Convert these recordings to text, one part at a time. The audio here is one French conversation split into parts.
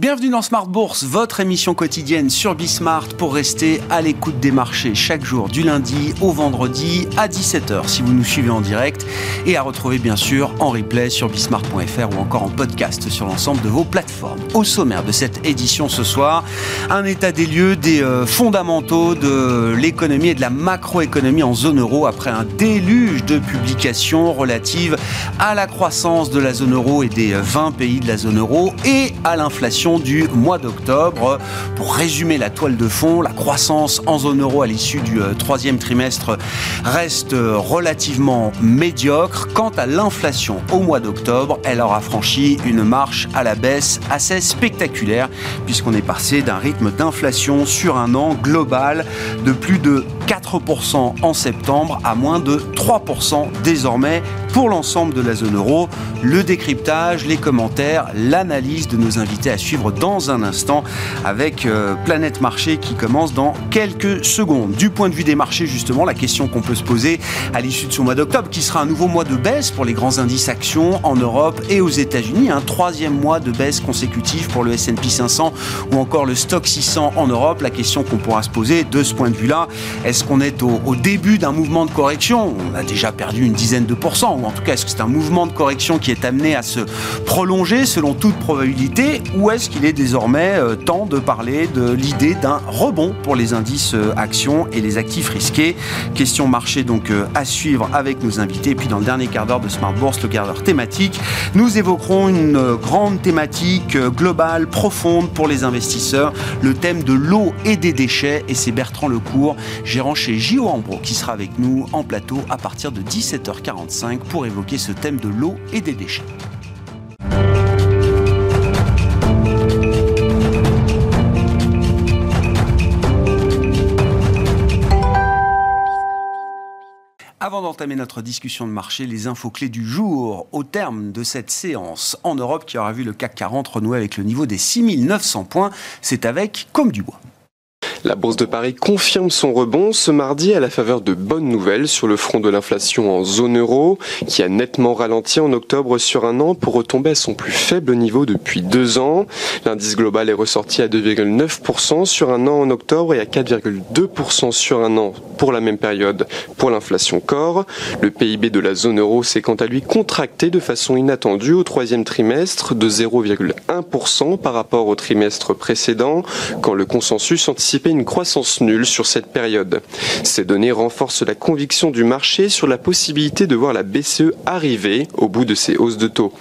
Bienvenue dans Smart Bourse, votre émission quotidienne sur Bismart pour rester à l'écoute des marchés chaque jour du lundi au vendredi à 17h si vous nous suivez en direct et à retrouver bien sûr en replay sur bismart.fr ou encore en podcast sur l'ensemble de vos plateformes. Au sommaire de cette édition ce soir, un état des lieux des euh, fondamentaux de l'économie et de la macroéconomie en zone euro après un déluge de publications relatives à la croissance de la zone euro et des 20 pays de la zone euro et à l'inflation du mois d'octobre. Pour résumer la toile de fond, la croissance en zone euro à l'issue du euh, troisième trimestre reste euh, relativement médiocre. Quant à l'inflation au mois d'octobre, elle aura franchi une marche à la baisse assez spectaculaire puisqu'on est passé d'un rythme d'inflation sur un an global de plus de 4% en septembre à moins de 3% désormais pour l'ensemble de la zone euro. Le décryptage, les commentaires, l'analyse de nos invités à suivre dans un instant avec euh, Planète Marché qui commence dans quelques secondes. Du point de vue des marchés, justement, la question qu'on peut se poser à l'issue de ce mois d'octobre, qui sera un nouveau mois de baisse pour les grands indices actions en Europe et aux États-Unis, un troisième mois de baisse consécutive pour le S&P 500 ou encore le Stock 600 en Europe. La question qu'on pourra se poser de ce point de vue-là, est-ce qu'on est au, début d'un mouvement de correction? On a déjà perdu une dizaine de pourcents, ou en tout cas, est-ce que c'est un mouvement de correction qui est amené à se prolonger selon toute probabilité, ou est-ce qu'il est désormais euh, temps de parler de l'idée d'un rebond pour les indices euh, actions et les actifs risqués? Question marché donc euh, à suivre avec nos invités. Et puis dans le dernier quart d'heure de Smart Bourse, le quart d'heure thématique, nous évoquerons une grande thématique globale, profonde pour les investisseurs, le thème de l'eau et des déchets. Et c'est Bertrand Lecourt, chez Gio Ambro, qui sera avec nous en plateau à partir de 17h45 pour évoquer ce thème de l'eau et des déchets. Avant d'entamer notre discussion de marché, les infos clés du jour au terme de cette séance en Europe qui aura vu le CAC 40 renouer avec le niveau des 6900 points, c'est avec Comme du bois. La Bourse de Paris confirme son rebond ce mardi à la faveur de bonnes nouvelles sur le front de l'inflation en zone euro, qui a nettement ralenti en octobre sur un an pour retomber à son plus faible niveau depuis deux ans. L'indice global est ressorti à 2,9% sur un an en octobre et à 4,2% sur un an pour la même période pour l'inflation corps. Le PIB de la zone euro s'est quant à lui contracté de façon inattendue au troisième trimestre de 0,1% par rapport au trimestre précédent, quand le consensus anticipait une croissance nulle sur cette période. Ces données renforcent la conviction du marché sur la possibilité de voir la BCE arriver au bout de ses hausses de taux.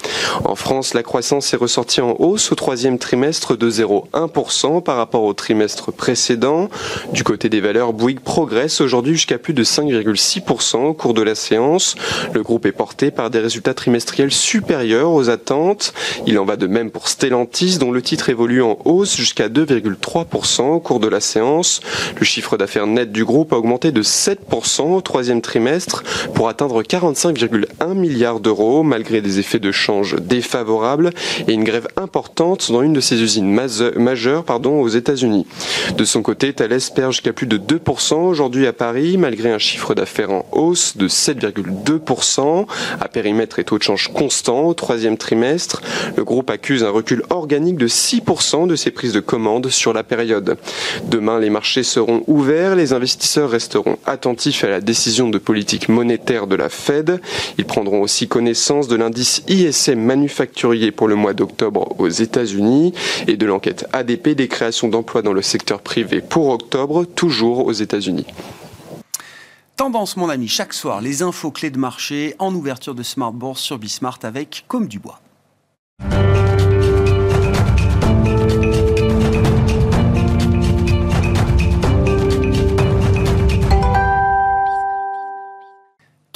En France, la croissance est ressortie en hausse au troisième trimestre de 0,1% par rapport au trimestre précédent. Du côté des valeurs, Bouygues progresse aujourd'hui jusqu'à plus de 5,6% au cours de la séance. Le groupe est porté par des résultats trimestriels supérieurs aux attentes. Il en va de même pour Stellantis, dont le titre évolue en hausse jusqu'à 2,3% au cours de la séance le chiffre d'affaires net du groupe a augmenté de 7% au troisième trimestre pour atteindre 45,1 milliards d'euros malgré des effets de change défavorables et une grève importante dans une de ses usines majeures aux États-Unis. De son côté, Thales perd jusqu'à plus de 2% aujourd'hui à Paris malgré un chiffre d'affaires en hausse de 7,2% à périmètre et taux de change constant au troisième trimestre. Le groupe accuse un recul organique de 6% de ses prises de commandes sur la période. Demain, les marchés seront ouverts, les investisseurs resteront attentifs à la décision de politique monétaire de la Fed. Ils prendront aussi connaissance de l'indice ISM manufacturier pour le mois d'octobre aux États-Unis et de l'enquête ADP des créations d'emplois dans le secteur privé pour octobre, toujours aux États-Unis. Tendance, mon ami, chaque soir, les infos clés de marché en ouverture de Smart Bourse sur Bismart avec Comme du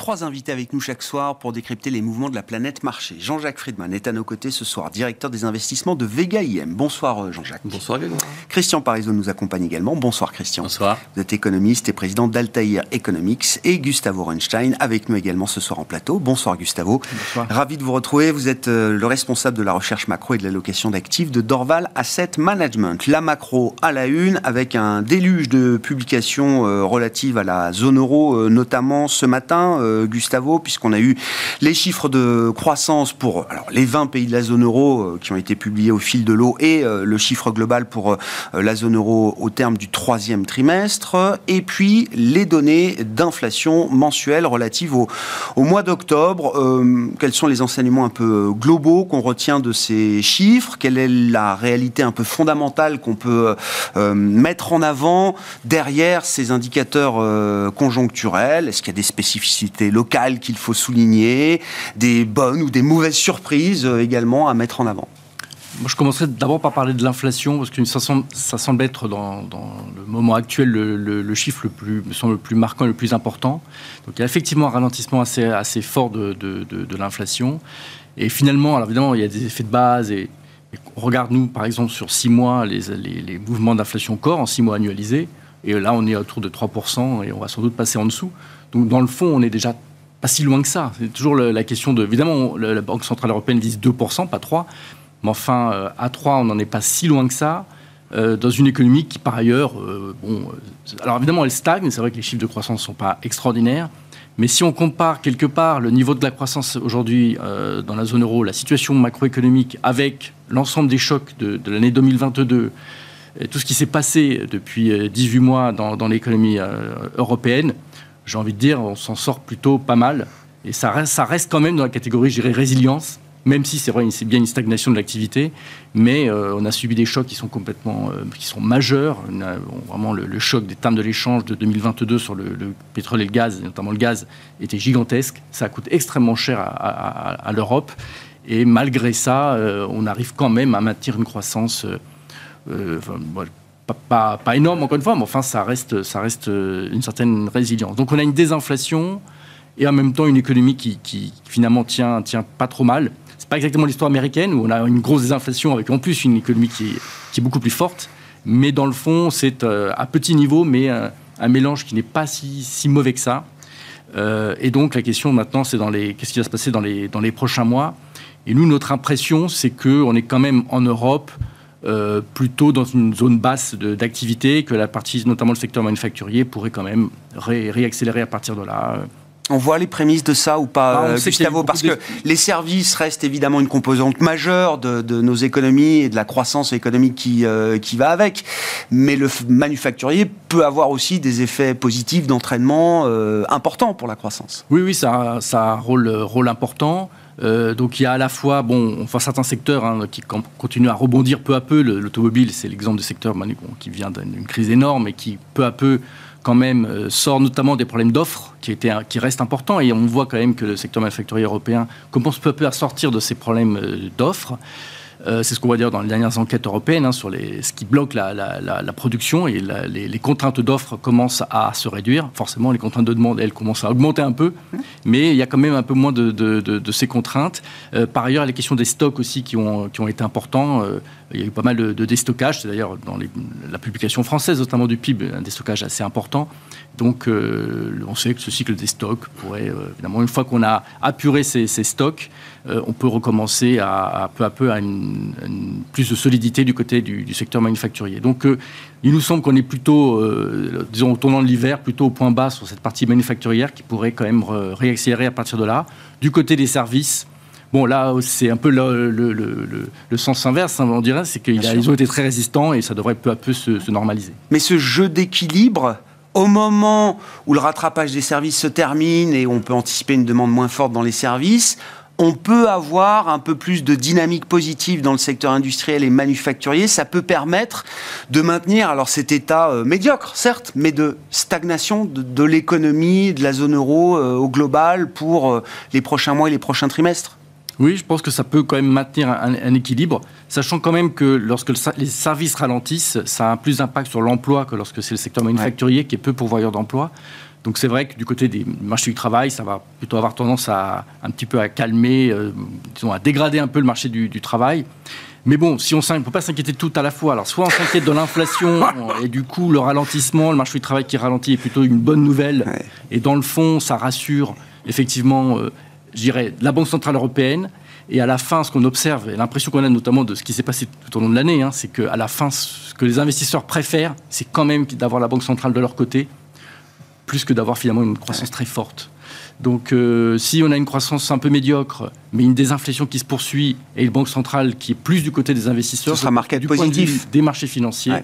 trois invités avec nous chaque soir pour décrypter les mouvements de la planète marché. Jean-Jacques Friedman est à nos côtés ce soir, directeur des investissements de Vega IM. Bonsoir euh, Jean-Jacques. Bonsoir Grégoire. Christian Parizeau nous accompagne également. Bonsoir Christian. Bonsoir. Vous êtes économiste et président d'Altair Economics et Gustavo Renstein avec nous également ce soir en plateau. Bonsoir Gustavo. Bonsoir. Ravi de vous retrouver. Vous êtes euh, le responsable de la recherche macro et de l'allocation d'actifs de Dorval Asset Management. La macro à la une avec un déluge de publications euh, relatives à la zone euro, notamment ce matin. Gustavo, puisqu'on a eu les chiffres de croissance pour les 20 pays de la zone euro qui ont été publiés au fil de l'eau et le chiffre global pour la zone euro au terme du troisième trimestre, et puis les données d'inflation mensuelle relatives au, mois d'octobre. quels sont les enseignements un peu globaux qu'on retient de ces chiffres? Quelle est la réalité un peu fondamentale qu'on peut euh, mettre en avant derrière ces indicateurs euh, conjoncturels? Est-ce qu'il y a des spécificités locales qu'il faut souligner, des bonnes ou des mauvaises surprises euh, également à mettre en avant moi, je commencerai d'abord par parler de l'inflation, parce que ça semble, être dans, le moment actuel le, chiffre le plus, me le plus marquant et le plus important. Donc il y a effectivement un ralentissement assez, fort de, l'inflation. Et finalement, alors évidemment, il y a des effets de base et Regarde-nous, par exemple, sur six mois, les, mouvements d'inflation corps en six mois annualisés. Et là, on est autour de 3% et on va sans doute passer en dessous. Donc, dans le fond, on n'est déjà pas si loin que ça. C'est toujours la question de. Évidemment, la Banque Centrale Européenne vise 2%, pas 3%. Mais enfin, euh, à 3, on n'en est pas si loin que ça. Euh, dans une économie qui, par ailleurs, euh, bon. alors évidemment, elle stagne. C'est vrai que les chiffres de croissance ne sont pas extraordinaires. Mais si on compare quelque part le niveau de la croissance aujourd'hui dans la zone euro, la situation macroéconomique avec l'ensemble des chocs de, l'année 2022, et tout ce qui s'est passé depuis 18 euh, mois dans, l'économie européenne, j'ai envie de dire, on s'en sort plutôt pas mal. Et ça reste, quand même dans la catégorie, je dirais, résilience même si c'est vrai, c'est bien une stagnation de l'activité, mais euh, on a subi des chocs qui sont complètement, euh, qui sont majeurs. vraiment, le, choc des termes de l'échange de 2022 sur le, pétrole et le gaz, notamment le gaz, était gigantesque. Ça coûte extrêmement cher à, l'Europe, et malgré ça, euh, on arrive quand même à maintenir une croissance. Pas, énorme encore une fois, mais enfin ça reste, ça reste une certaine résilience. Donc on a une désinflation et en même temps une économie qui, finalement tient, tient pas trop mal pas exactement l'histoire américaine où on a une grosse désinflation avec en plus une économie qui est, beaucoup plus forte. Mais dans le fond, c'est euh, à petit niveau, mais euh, un mélange qui n'est pas si, mauvais que ça. Euh, et donc la question maintenant, c'est dans les qu'est-ce qui va se passer dans les, dans les prochains mois? Et nous, notre impression, c'est qu'on est quand même en Europe plutôt dans une zone basse d'activité, que la partie, notamment le secteur manufacturier, pourrait quand même réaccélérer à partir de là. On voit les prémices de ça ou pas, euh, Gustavo? Parce que les services restent évidemment une composante majeure de, nos économies et de la croissance économique qui, euh, qui va avec. Mais le manufacturier peut avoir aussi des effets positifs d'entraînement euh, importants pour la croissance. Oui, oui, ça, ça a un rôle, rôle important. Donc il y a à la fois bon, enfin, certains secteurs hein, qui continuent à rebondir peu à peu. L'automobile, c'est l'exemple de secteur qui vient d'une crise énorme et qui peu à peu quand même euh, sort notamment des problèmes d'offres qui, qui restent importants et on voit quand même que le secteur manufacturier européen commence peu à peu à sortir de ces problèmes euh, d'offres. Euh, c'est ce qu'on va dire dans les dernières enquêtes européennes hein, sur les, ce qui bloque la, production et les, contraintes d'offres commencent à se réduire. Forcément, les contraintes de demande, elles commencent à augmenter un peu, mais il y a quand même un peu moins de, ces contraintes. par ailleurs, les questions des stocks aussi qui ont, qui ont été importants. Il y a eu pas mal de, déstockage, c'est d'ailleurs dans la publication française, notamment du PIB, un déstockage assez important. Donc euh, on sait que ce cycle des stocks pourrait, euh, évidemment, une fois qu'on a apuré ces, stocks, euh, on peut recommencer à, peu à peu à une, plus de solidité du côté du, secteur manufacturier. Donc il nous semble qu'on est plutôt, disons, au tournant de l'hiver, plutôt au point bas sur cette partie manufacturière qui pourrait quand même réaccélérer à partir de là. Du côté des services, Bon, là, c'est un peu le, sens inverse, hein, on dirait, c'est qu'ils ont été très résistants et ça devrait peu à peu se, normaliser. Mais ce jeu d'équilibre, au moment où le rattrapage des services se termine et on peut anticiper une demande moins forte dans les services, on peut avoir un peu plus de dynamique positive dans le secteur industriel et manufacturier. Ça peut permettre de maintenir alors cet état euh, médiocre, certes, mais de stagnation de, l'économie, de la zone euro euh, au global pour euh, les prochains mois et les prochains trimestres. Oui, je pense que ça peut quand même maintenir un, équilibre, sachant quand même que lorsque les services ralentissent, ça a un plus d'impact sur l'emploi que lorsque c'est le secteur manufacturier qui est peu pourvoyeur d'emploi. Donc c'est vrai que du côté des marchés du travail, ça va plutôt avoir tendance à un petit peu à calmer, euh, disons à dégrader un peu le marché du, travail. Mais bon, si on ne peut pas s'inquiéter de tout à la fois. Alors soit on s'inquiète de l'inflation et du coup le ralentissement, le marché du travail qui ralentit est plutôt une bonne nouvelle. Et dans le fond, ça rassure effectivement euh, je dirais, la Banque Centrale Européenne. Et à la fin, ce qu'on observe, et l'impression qu'on a notamment de ce qui s'est passé tout au long de l'année, hein, c'est qu'à la fin, ce que les investisseurs préfèrent, c'est quand même d'avoir la Banque Centrale de leur côté, plus que d'avoir finalement une croissance très forte. Donc, euh, si on a une croissance un peu médiocre, mais une désinflation qui se poursuit et une banque centrale qui est plus du côté des investisseurs, Ce sera marqué du positif. point de vue des marchés financiers, Ouais.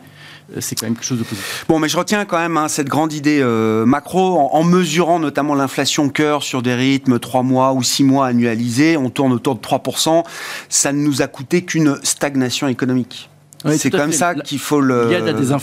C'est quand même quelque chose de positif. Bon, mais je retiens quand même hein, cette grande idée euh, macro, en, en mesurant notamment l'inflation cœur sur des rythmes 3 mois ou 6 mois annualisés, on tourne autour de 3%, ça ne nous a coûté qu'une stagnation économique. Oui, c'est même fait. ça qu'il faut, le,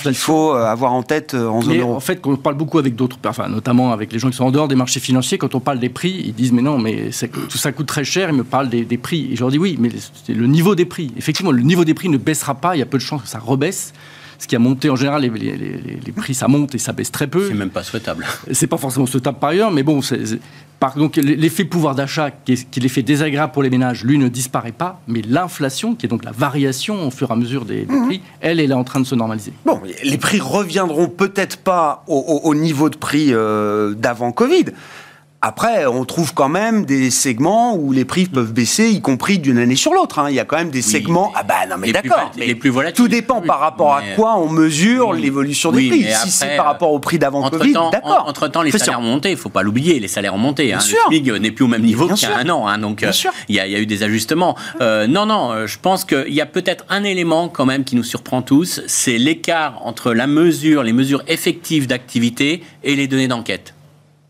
il faut euh, avoir en tête euh, en zone Mais euro. en fait, quand on parle beaucoup avec d'autres, enfin, notamment avec les gens qui sont en dehors des marchés financiers, quand on parle des prix, ils disent mais non, mais tout ça coûte très cher. Ils me parlent des, des prix. Et je leur dis oui, mais c'est le niveau des prix. Effectivement, le niveau des prix ne baissera pas. Il y a peu de chances que ça rebaisse. Ce qui a monté en général, les, les- les- les prix ça monte et ça baisse très peu. C'est même pas souhaitable. C'est pas forcément souhaitable par ailleurs, mais bon, c'est- c'est- par, donc l'effet pouvoir d'achat, qui est, qui est l'effet désagréable pour les ménages, lui ne disparaît pas, mais l'inflation, qui est donc la variation au fur et à mesure des, des Mhm. prix, elle, elle est en train de se normaliser. Bon, les prix reviendront peut-être pas au, au- au niveau de prix euh, d'avant Covid. Après, on trouve quand même des segments où les prix peuvent baisser, y compris d'une année sur l'autre. hein. Il y a quand même des segments. Ah bah non, mais les plus d'accord. vol- mais les plus volatiles. Tout dépend par rapport mais- à quoi on mesure Oui. l'évolution des Oui, prix. Si c'est par rapport au prix d'avant Covid, Entre-temps, d'accord. en- entre-temps, les salaires ont monté, il ne faut pas l'oublier, les salaires ont monté. hein. sûr. Le SMIC n'est plus au même niveau qu'il y a un an, hein, donc Bien euh, sûr. il y, a il y a eu des ajustements. Euh, non, non, euh, je pense qu'il y a peut-être un élément quand même qui nous surprend tous, c'est l'écart entre la mesure, les mesures effectives d'activité et les données d'enquête.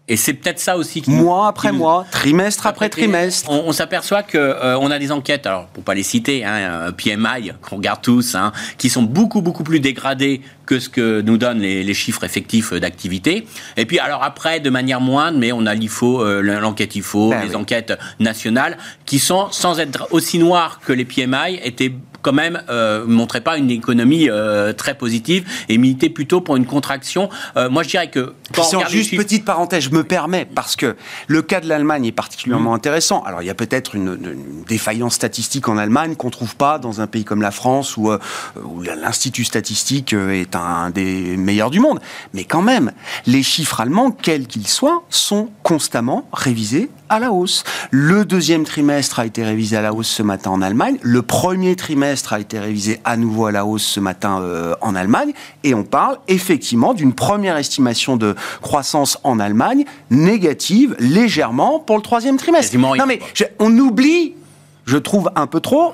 Et c'est peut-être ça aussi qui nous- Mois après qui nous- mois, trimestre après trimestre. on, on s'aperçoit que euh, on a des enquêtes, alors pour pas les citer, hein, euh, PMI qu'on regarde tous, hein, qui sont beaucoup beaucoup plus dégradées que ce que nous donnent les, les chiffres effectifs euh, d'activité. Et puis alors après, de manière moindre, mais on a l'IFO, euh, l'enquête IFO, Ben les oui. enquêtes nationales, qui sont sans être aussi noires que les PMI, étaient quand même euh, montraient pas une économie euh, très positive et militaient plutôt pour une contraction. Euh, moi, je dirais que Christian, juste chiffres- petite parenthèse, je me permets, parce que le cas de l'Allemagne est particulièrement Mmh. intéressant. Alors, il y a peut-être une, une défaillance statistique en Allemagne qu'on ne trouve pas dans un pays comme la France, où, euh, où l'Institut statistique est un des meilleurs du monde. Mais quand même, les chiffres allemands, quels qu'ils soient, sont constamment révisés à la hausse. Le deuxième trimestre a été révisé à la hausse ce matin en Allemagne. Le premier trimestre a été révisé à nouveau à la hausse ce matin euh, en Allemagne. Et on parle effectivement d'une première estimation de croissance en Allemagne négative légèrement pour le troisième trimestre. Non mais je- on oublie, je trouve un peu trop,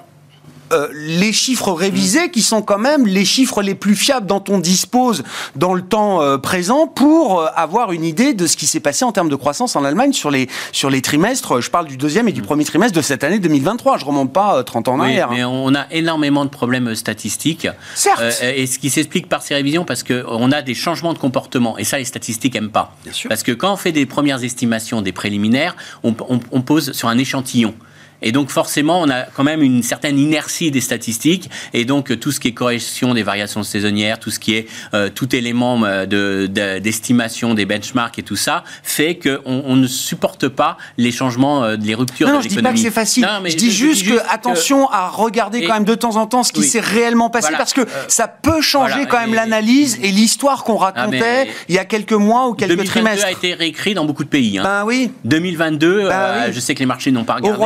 euh, les chiffres révisés qui sont quand même les chiffres les plus fiables dont on dispose dans le temps euh, présent pour euh, avoir une idée de ce qui s'est passé en termes de croissance en Allemagne sur les, sur les trimestres. Je parle du deuxième et du premier trimestre de cette année 2023. Je remonte pas euh, 30 ans en Oui, arrière. hein. mais on a énormément de problèmes statistiques. Certes. Et ce qui s'explique par ces révisions, parce qu'on a des changements de comportement. Et ça, les statistiques n'aiment pas. Bien sûr. Parce que quand on fait des premières estimations, des préliminaires, on, on- on pose sur un échantillon. Et donc forcément, on a quand même une certaine inertie des statistiques, et donc tout ce qui est correction des variations saisonnières, tout ce qui est euh, tout élément euh, de- de- d'estimation des benchmarks et tout ça, fait qu'on on ne supporte pas les changements, euh, les ruptures Non, non, de je dis pas que c'est facile. Non, mais je dis juste que, attention à regarder Et- quand même de temps en temps ce qui Oui. s'est réellement passé Voilà. parce que Euh, ça peut changer voilà. quand même l'analyse et l'histoire qu'on racontait mais- il y a quelques mois ou quelques 2022 trimestres. a été réécrit dans beaucoup de pays. hein. Ben oui. 2022, Bah euh, oui. je sais que les marchés n'ont pas Au regardé.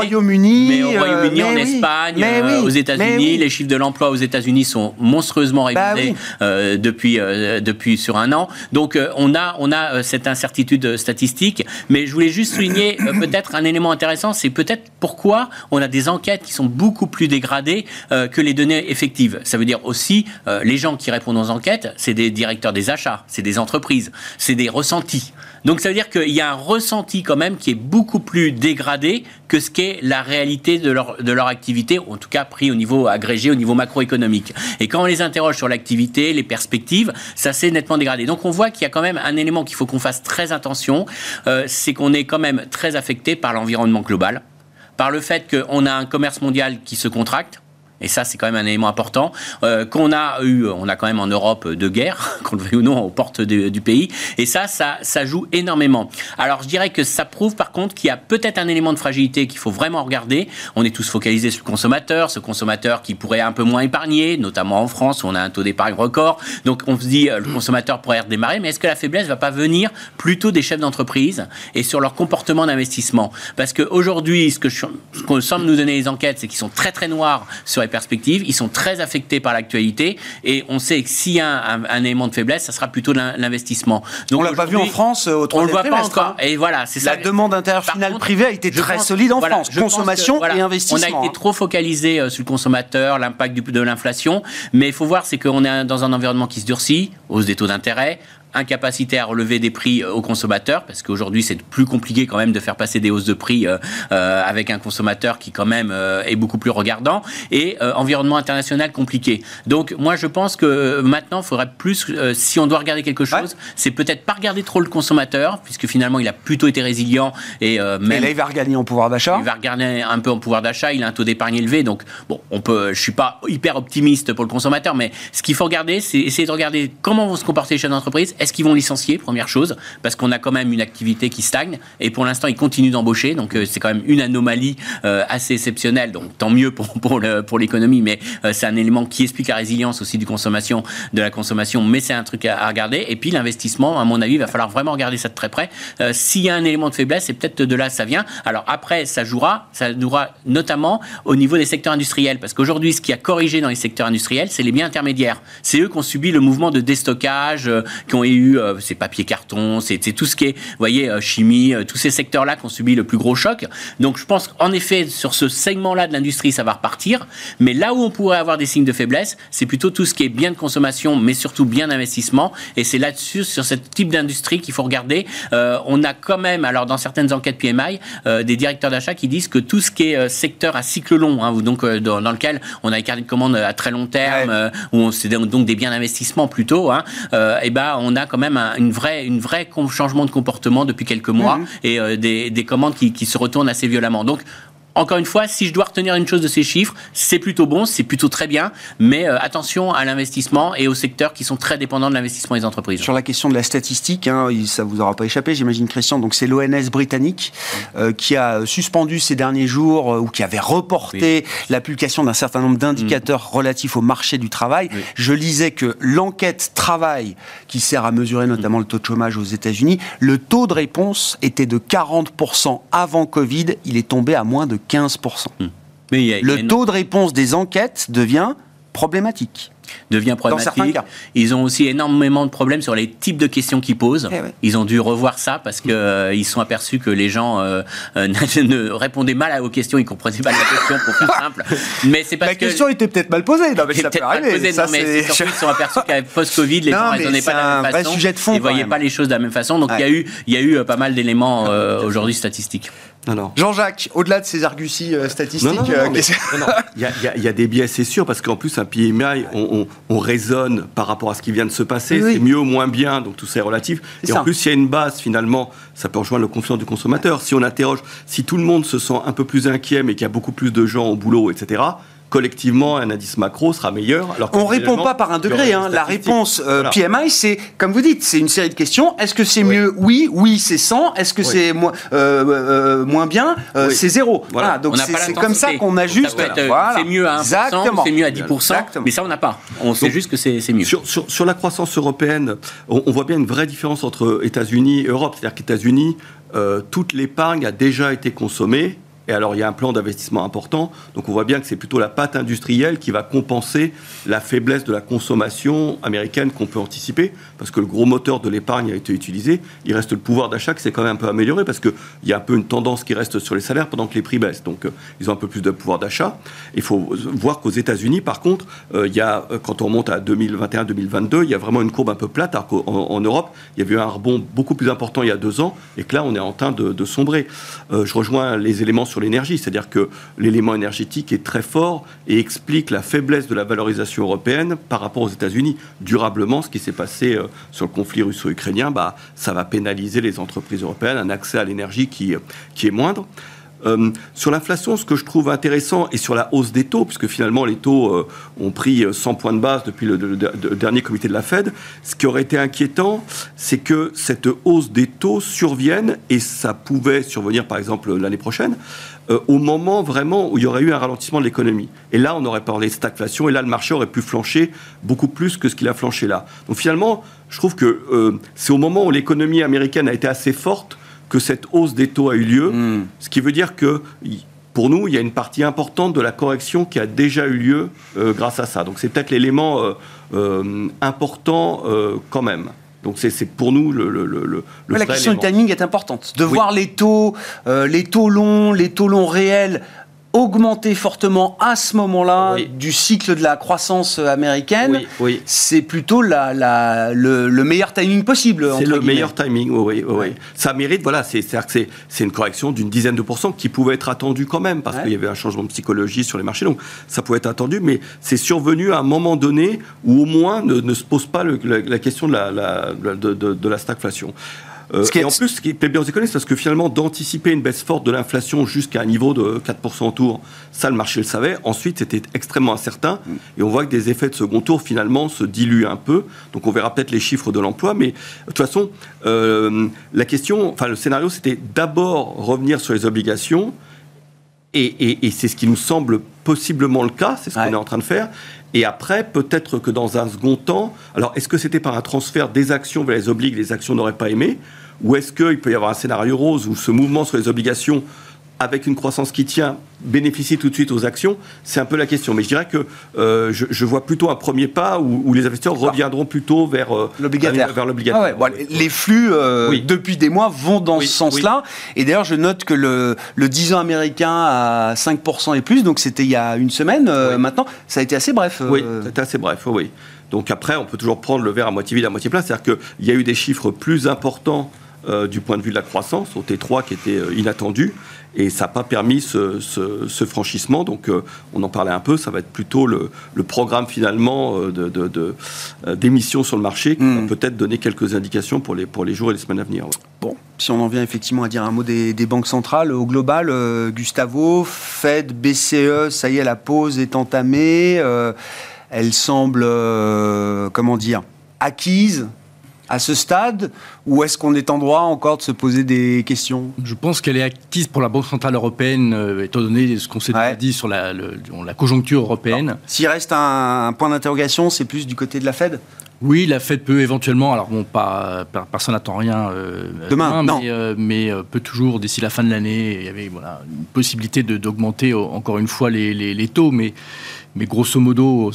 Royaume-Uni, Mais au euh, Royaume-Uni, en mais oui. Espagne, euh, oui. aux États-Unis, oui. les chiffres de l'emploi aux États-Unis sont monstrueusement Bah révisés euh, depuis euh, depuis sur un an. Donc euh, on a on a euh, cette incertitude statistique. Mais je voulais juste souligner euh, peut-être un élément intéressant, c'est peut-être pourquoi on a des enquêtes qui sont beaucoup plus dégradées euh, que les données effectives. Ça veut dire aussi euh, les gens qui répondent aux enquêtes, c'est des directeurs des achats, c'est des entreprises, c'est des ressentis. Donc ça veut dire qu'il y a un ressenti quand même qui est beaucoup plus dégradé que ce qu'est la réalité de leur, de leur activité, en tout cas pris au niveau agrégé, au niveau macroéconomique. Et quand on les interroge sur l'activité, les perspectives, ça s'est nettement dégradé. Donc on voit qu'il y a quand même un élément qu'il faut qu'on fasse très attention, euh, c'est qu'on est quand même très affecté par l'environnement global, par le fait qu'on a un commerce mondial qui se contracte. Et ça, c'est quand même un élément important. Euh, qu'on a eu, on a quand même en Europe deux guerres, qu'on le veuille ou non, aux portes du pays. Et ça, ça, joue énormément. Alors, je dirais que ça prouve par contre qu'il y a peut-être un élément de fragilité qu'il faut vraiment regarder. On est tous focalisés sur le consommateur, ce consommateur qui pourrait un peu moins épargner, notamment en France où on a un taux d'épargne record. Donc, on se dit, euh, le consommateur pourrait redémarrer, mais est-ce que la faiblesse va pas venir plutôt des chefs d'entreprise et sur leur comportement d'investissement? Parce qu'aujourd'hui, ce que, ce que semblent nous donner les enquêtes, c'est qu'ils sont très très noirs sur perspectives. Ils sont très affectés par l'actualité et on sait que s'il y a un, élément de faiblesse, ça sera plutôt l'investissement. On l'a pas vu en France au On le voit pas encore. Hein. Et voilà, c'est ça. La demande internationale privée a été très solide en France. Consommation et investissement. On a été trop focalisé euh, sur le consommateur, l'impact de l'inflation, mais il faut voir, c'est qu'on est dans un environnement qui se durcit, hausse des taux d'intérêt, incapacité à relever des prix euh, aux consommateurs, parce qu'aujourd'hui c'est plus compliqué quand même de faire passer des hausses de prix euh, euh, avec un consommateur qui quand même est beaucoup plus regardant, et environnement international compliqué. Donc moi je pense que maintenant il faudrait plus, si on doit regarder quelque chose, c'est peut-être pas regarder trop le consommateur, puisque finalement il a plutôt été résilient et même... là il va regagner en pouvoir d'achat. Il va regagner un peu en pouvoir d'achat, il a un taux d'épargne élevé, donc bon, on peut, je suis pas hyper optimiste pour le consommateur, mais ce qu'il faut regarder, c'est essayer de regarder comment vont se comporter les chefs d'entreprise. Est-ce qu'ils vont licencier, première chose, parce qu'on a quand même une activité qui stagne, et pour l'instant, ils continuent d'embaucher, donc euh, c'est quand même une anomalie euh, assez exceptionnelle, donc tant mieux pour, pour l'économie, mais euh, c'est un élément qui explique la résilience aussi du consommation, de la consommation, mais c'est un truc à, regarder. Et puis l'investissement, à mon avis, il va falloir vraiment regarder ça de très près. S'il y a un élément de faiblesse, c'est peut-être de là que ça vient. Alors après, ça jouera, ça jouera notamment au niveau des secteurs industriels, parce qu'aujourd'hui, ce qui a corrigé dans les secteurs industriels, c'est les biens intermédiaires. C'est eux qui ont subi le mouvement de déstockage, qui ont eu euh, c'est papier carton, c'est tout ce qui est, vous voyez, euh, chimie, euh, tous ces secteurs-là qui ont subi le plus gros choc. Donc je pense qu'en effet, sur ce segment-là de l'industrie, ça va repartir. Mais là où on pourrait avoir des signes de faiblesse, c'est plutôt tout ce qui est bien de consommation, mais surtout bien d'investissement. Et c'est là-dessus, sur ce type d'industrie qu'il faut regarder. on a quand même, alors dans certaines enquêtes PMI, des directeurs d'achat qui disent que tout ce qui est secteur à cycle long, hein, donc dans, lequel on a des carnet de commandes à très long terme, où c'est donc des biens d'investissement plutôt, hein, et ben on a quand même un, une vraie, une vraie changement de comportement depuis quelques mois mhm. et euh, des, des, commandes qui, qui, se retournent assez violemment. Donc, encore une fois, si je dois retenir une chose de ces chiffres, c'est plutôt bon, c'est plutôt très bien, mais euh, attention à l'investissement et aux secteurs qui sont très dépendants de l'investissement des entreprises. Sur la question de la statistique, hein, ça vous aura pas échappé, j'imagine Christian. Donc c'est l'ONS britannique euh, qui a suspendu ces derniers jours euh, ou qui avait reporté la publication d'un certain nombre d'indicateurs mm. relatifs au marché du travail. Je lisais que l'enquête travail, qui sert à mesurer notamment mm. le taux de chômage aux États-Unis, le taux de réponse était de 40% avant Covid. Il est tombé à moins de 15%. Hmm. Mais le taux de réponse des enquêtes devient problématique devient problématique. Ils ont aussi énormément de problèmes sur les types de questions qu'ils posent. Eh ils ont dû revoir ça parce qu'ils euh, ils sont aperçus que les gens euh, euh, ne répondaient mal aux questions, ils comprenaient pas la question pour faire simple. Mais c'est parce la question était peut-être mal posée. Non, mais ça peut arriver. Ça, non, mais surtout, ils sont aperçus qu'avec post-Covid, les gens ne raisonnaient pas de la même façon. Sujet de fond, ils voyaient pas les choses de la même façon. Donc il y a eu, il y a eu pas mal d'éléments aujourd'hui statistiques. Jean-Jacques, au-delà de ces arguties euh, statistiques, il y, a des biais, c'est sûr, parce qu'en plus, un PMI, on, on, raisonne par rapport à ce qui vient de se passer, c'est mieux ou moins bien, donc tout ça est relatif. Et en plus, il y a une base, finalement, ça peut rejoindre le confiance du consommateur. Si on interroge, si tout le monde se sent un peu plus inquiet, mais qu'il y a beaucoup plus de gens au boulot, etc., collectivement, un indice macro sera meilleur. Alors on ne répond pas par un degré. Hein. La réponse euh, PMI, c'est, comme vous dites, c'est une série de questions. Est-ce que c'est mieux Oui. Oui, c'est 100. Est-ce que c'est moins, euh, euh, moins bien? C'est zéro. Voilà. Donc c'est comme ça qu'on ajuste. C'est mieux à 1%, c'est mieux à 10%. Mais ça, on n'a pas. On sait juste que c'est mieux. Sur, sur, la croissance européenne, on, on, voit bien une vraie différence entre États-Unis et Europe. C'est-à-dire qu'États-Unis, toute l'épargne a déjà été consommée et alors, il y a un plan d'investissement important. Donc, on voit bien que c'est plutôt la pâte industrielle qui va compenser la faiblesse de la consommation américaine qu'on peut anticiper, parce que le gros moteur de l'épargne a été utilisé. Il reste le pouvoir d'achat qui s'est quand même un peu amélioré, parce qu'il y a un peu une tendance qui reste sur les salaires pendant que les prix baissent. Donc, euh, ils ont un peu plus de pouvoir d'achat. Il faut voir qu'aux États-Unis, par contre, euh, il y a, euh, quand on remonte à 2021-2022, il y a vraiment une courbe un peu plate, alors qu'en en Europe, il y avait eu un rebond beaucoup plus important il y a deux ans, et que là, on est en train de, de sombrer. je rejoins les éléments sur l'énergie, c'est-à-dire que l'élément énergétique est très fort et explique la faiblesse de la valorisation européenne par rapport aux États-Unis. Durablement, ce qui s'est passé euh, sur le conflit russo-ukrainien, bah, ça va pénaliser les entreprises européennes, un accès à l'énergie qui, qui est moindre. Euh, sur l'inflation, ce que je trouve intéressant, et sur la hausse des taux, puisque finalement les taux euh, ont pris 100 points de base depuis le, dernier comité de la Fed, ce qui aurait été inquiétant, c'est que cette hausse des taux survienne, et ça pouvait survenir par exemple l'année prochaine, euh, au moment vraiment où il y aurait eu un ralentissement de l'économie. Et là, on aurait parlé de stagflation, et là, le marché aurait pu flancher beaucoup plus que ce qu'il a flanché là. Donc finalement, je trouve que c'est au moment où l'économie américaine a été assez forte que cette hausse des taux a eu lieu, hmm. ce qui veut dire que pour nous, il y a une partie importante de la correction qui a déjà eu lieu grâce à ça. Donc c'est peut-être l'élément important quand même. Donc c'est pour nous le, le, le, La question du timing est importante. De voir les taux, les taux longs, les taux longs réels augmenter fortement à ce moment-là du cycle de la croissance américaine, oui, c'est plutôt la, la, le, meilleur timing possible. C'est le meilleur timing, oui, oui, Ça mérite, voilà, c'est c'est une correction d'une dizaine de pourcents qui pouvait être attendue quand même, parce qu'il y avait un changement de psychologie sur les marchés, donc ça pouvait être attendu, mais c'est survenu à un moment donné où au moins ne, se pose pas la, question de la, de, de, de la stagflation. Euh, et en plus, ce qui plaît bien aux économistes, parce que finalement, d'anticiper une baisse forte de l'inflation jusqu'à un niveau de 4% autour, ça, le marché le savait. Ensuite, c'était extrêmement incertain. Et on voit que des effets de second tour, finalement, se diluent un peu. Donc, on verra peut-être les chiffres de l'emploi. Mais de toute façon, euh, la question, enfin, le scénario, c'était d'abord revenir sur les obligations. Et, c'est ce qui nous semble possiblement le cas, c'est ce qu'on est en train de faire. Et après, peut-être que dans un second temps, alors est-ce que c'était par un transfert des actions vers les obligues, les actions n'auraient pas aimé Ou est-ce qu'il peut y avoir un scénario rose où ce mouvement sur les obligations avec une croissance qui tient, bénéficier tout de suite aux actions C'est un peu la question. Mais je dirais que euh, je, vois plutôt un premier pas où, les investisseurs reviendront plutôt vers euh, l'obligataire. Vers l'obligataire. Ah les flux, euh, depuis des mois, vont dans ce sens-là. Et d'ailleurs, je note que le, le 10 ans américain à 5% et plus, donc c'était il y a une semaine maintenant, ça a été assez bref. Oui, c'était assez bref, oui. Donc après, on peut toujours prendre le verre à moitié vide, à moitié plein. C'est-à-dire qu'il y a eu des chiffres plus importants du point de vue de la croissance, au T3 qui était inattendu. Et ça n'a pas permis ce, franchissement. Donc, euh, on en parlait un peu. Ça va être plutôt le, programme finalement euh, de, euh, d'émissions sur le marché qui va hmm. peut-être donner quelques indications pour les, pour les jours et les semaines à venir. Bon, si on en vient effectivement à dire un mot des, banques centrales, au global, Gustavo, Fed, BCE, ça y est, la pause est entamée. elle semble, comment dire, acquise à ce stade ou est-ce qu'on est en droit encore de se poser des questions? Je pense qu'elle est acquise pour la Banque Centrale Européenne, euh, étant donné ce qu'on s'est dit sur la, la, conjoncture européenne. S'il reste un, point d'interrogation, c'est plus du côté de la Fed? Oui, la Fed peut éventuellement, alors bon, pas, personne n'attend rien euh, demain, non. mais, euh, peut toujours, d'ici la fin de l'année, il y avait voilà, une possibilité d'augmenter encore une fois les, les, les taux, mais mais grosso modo,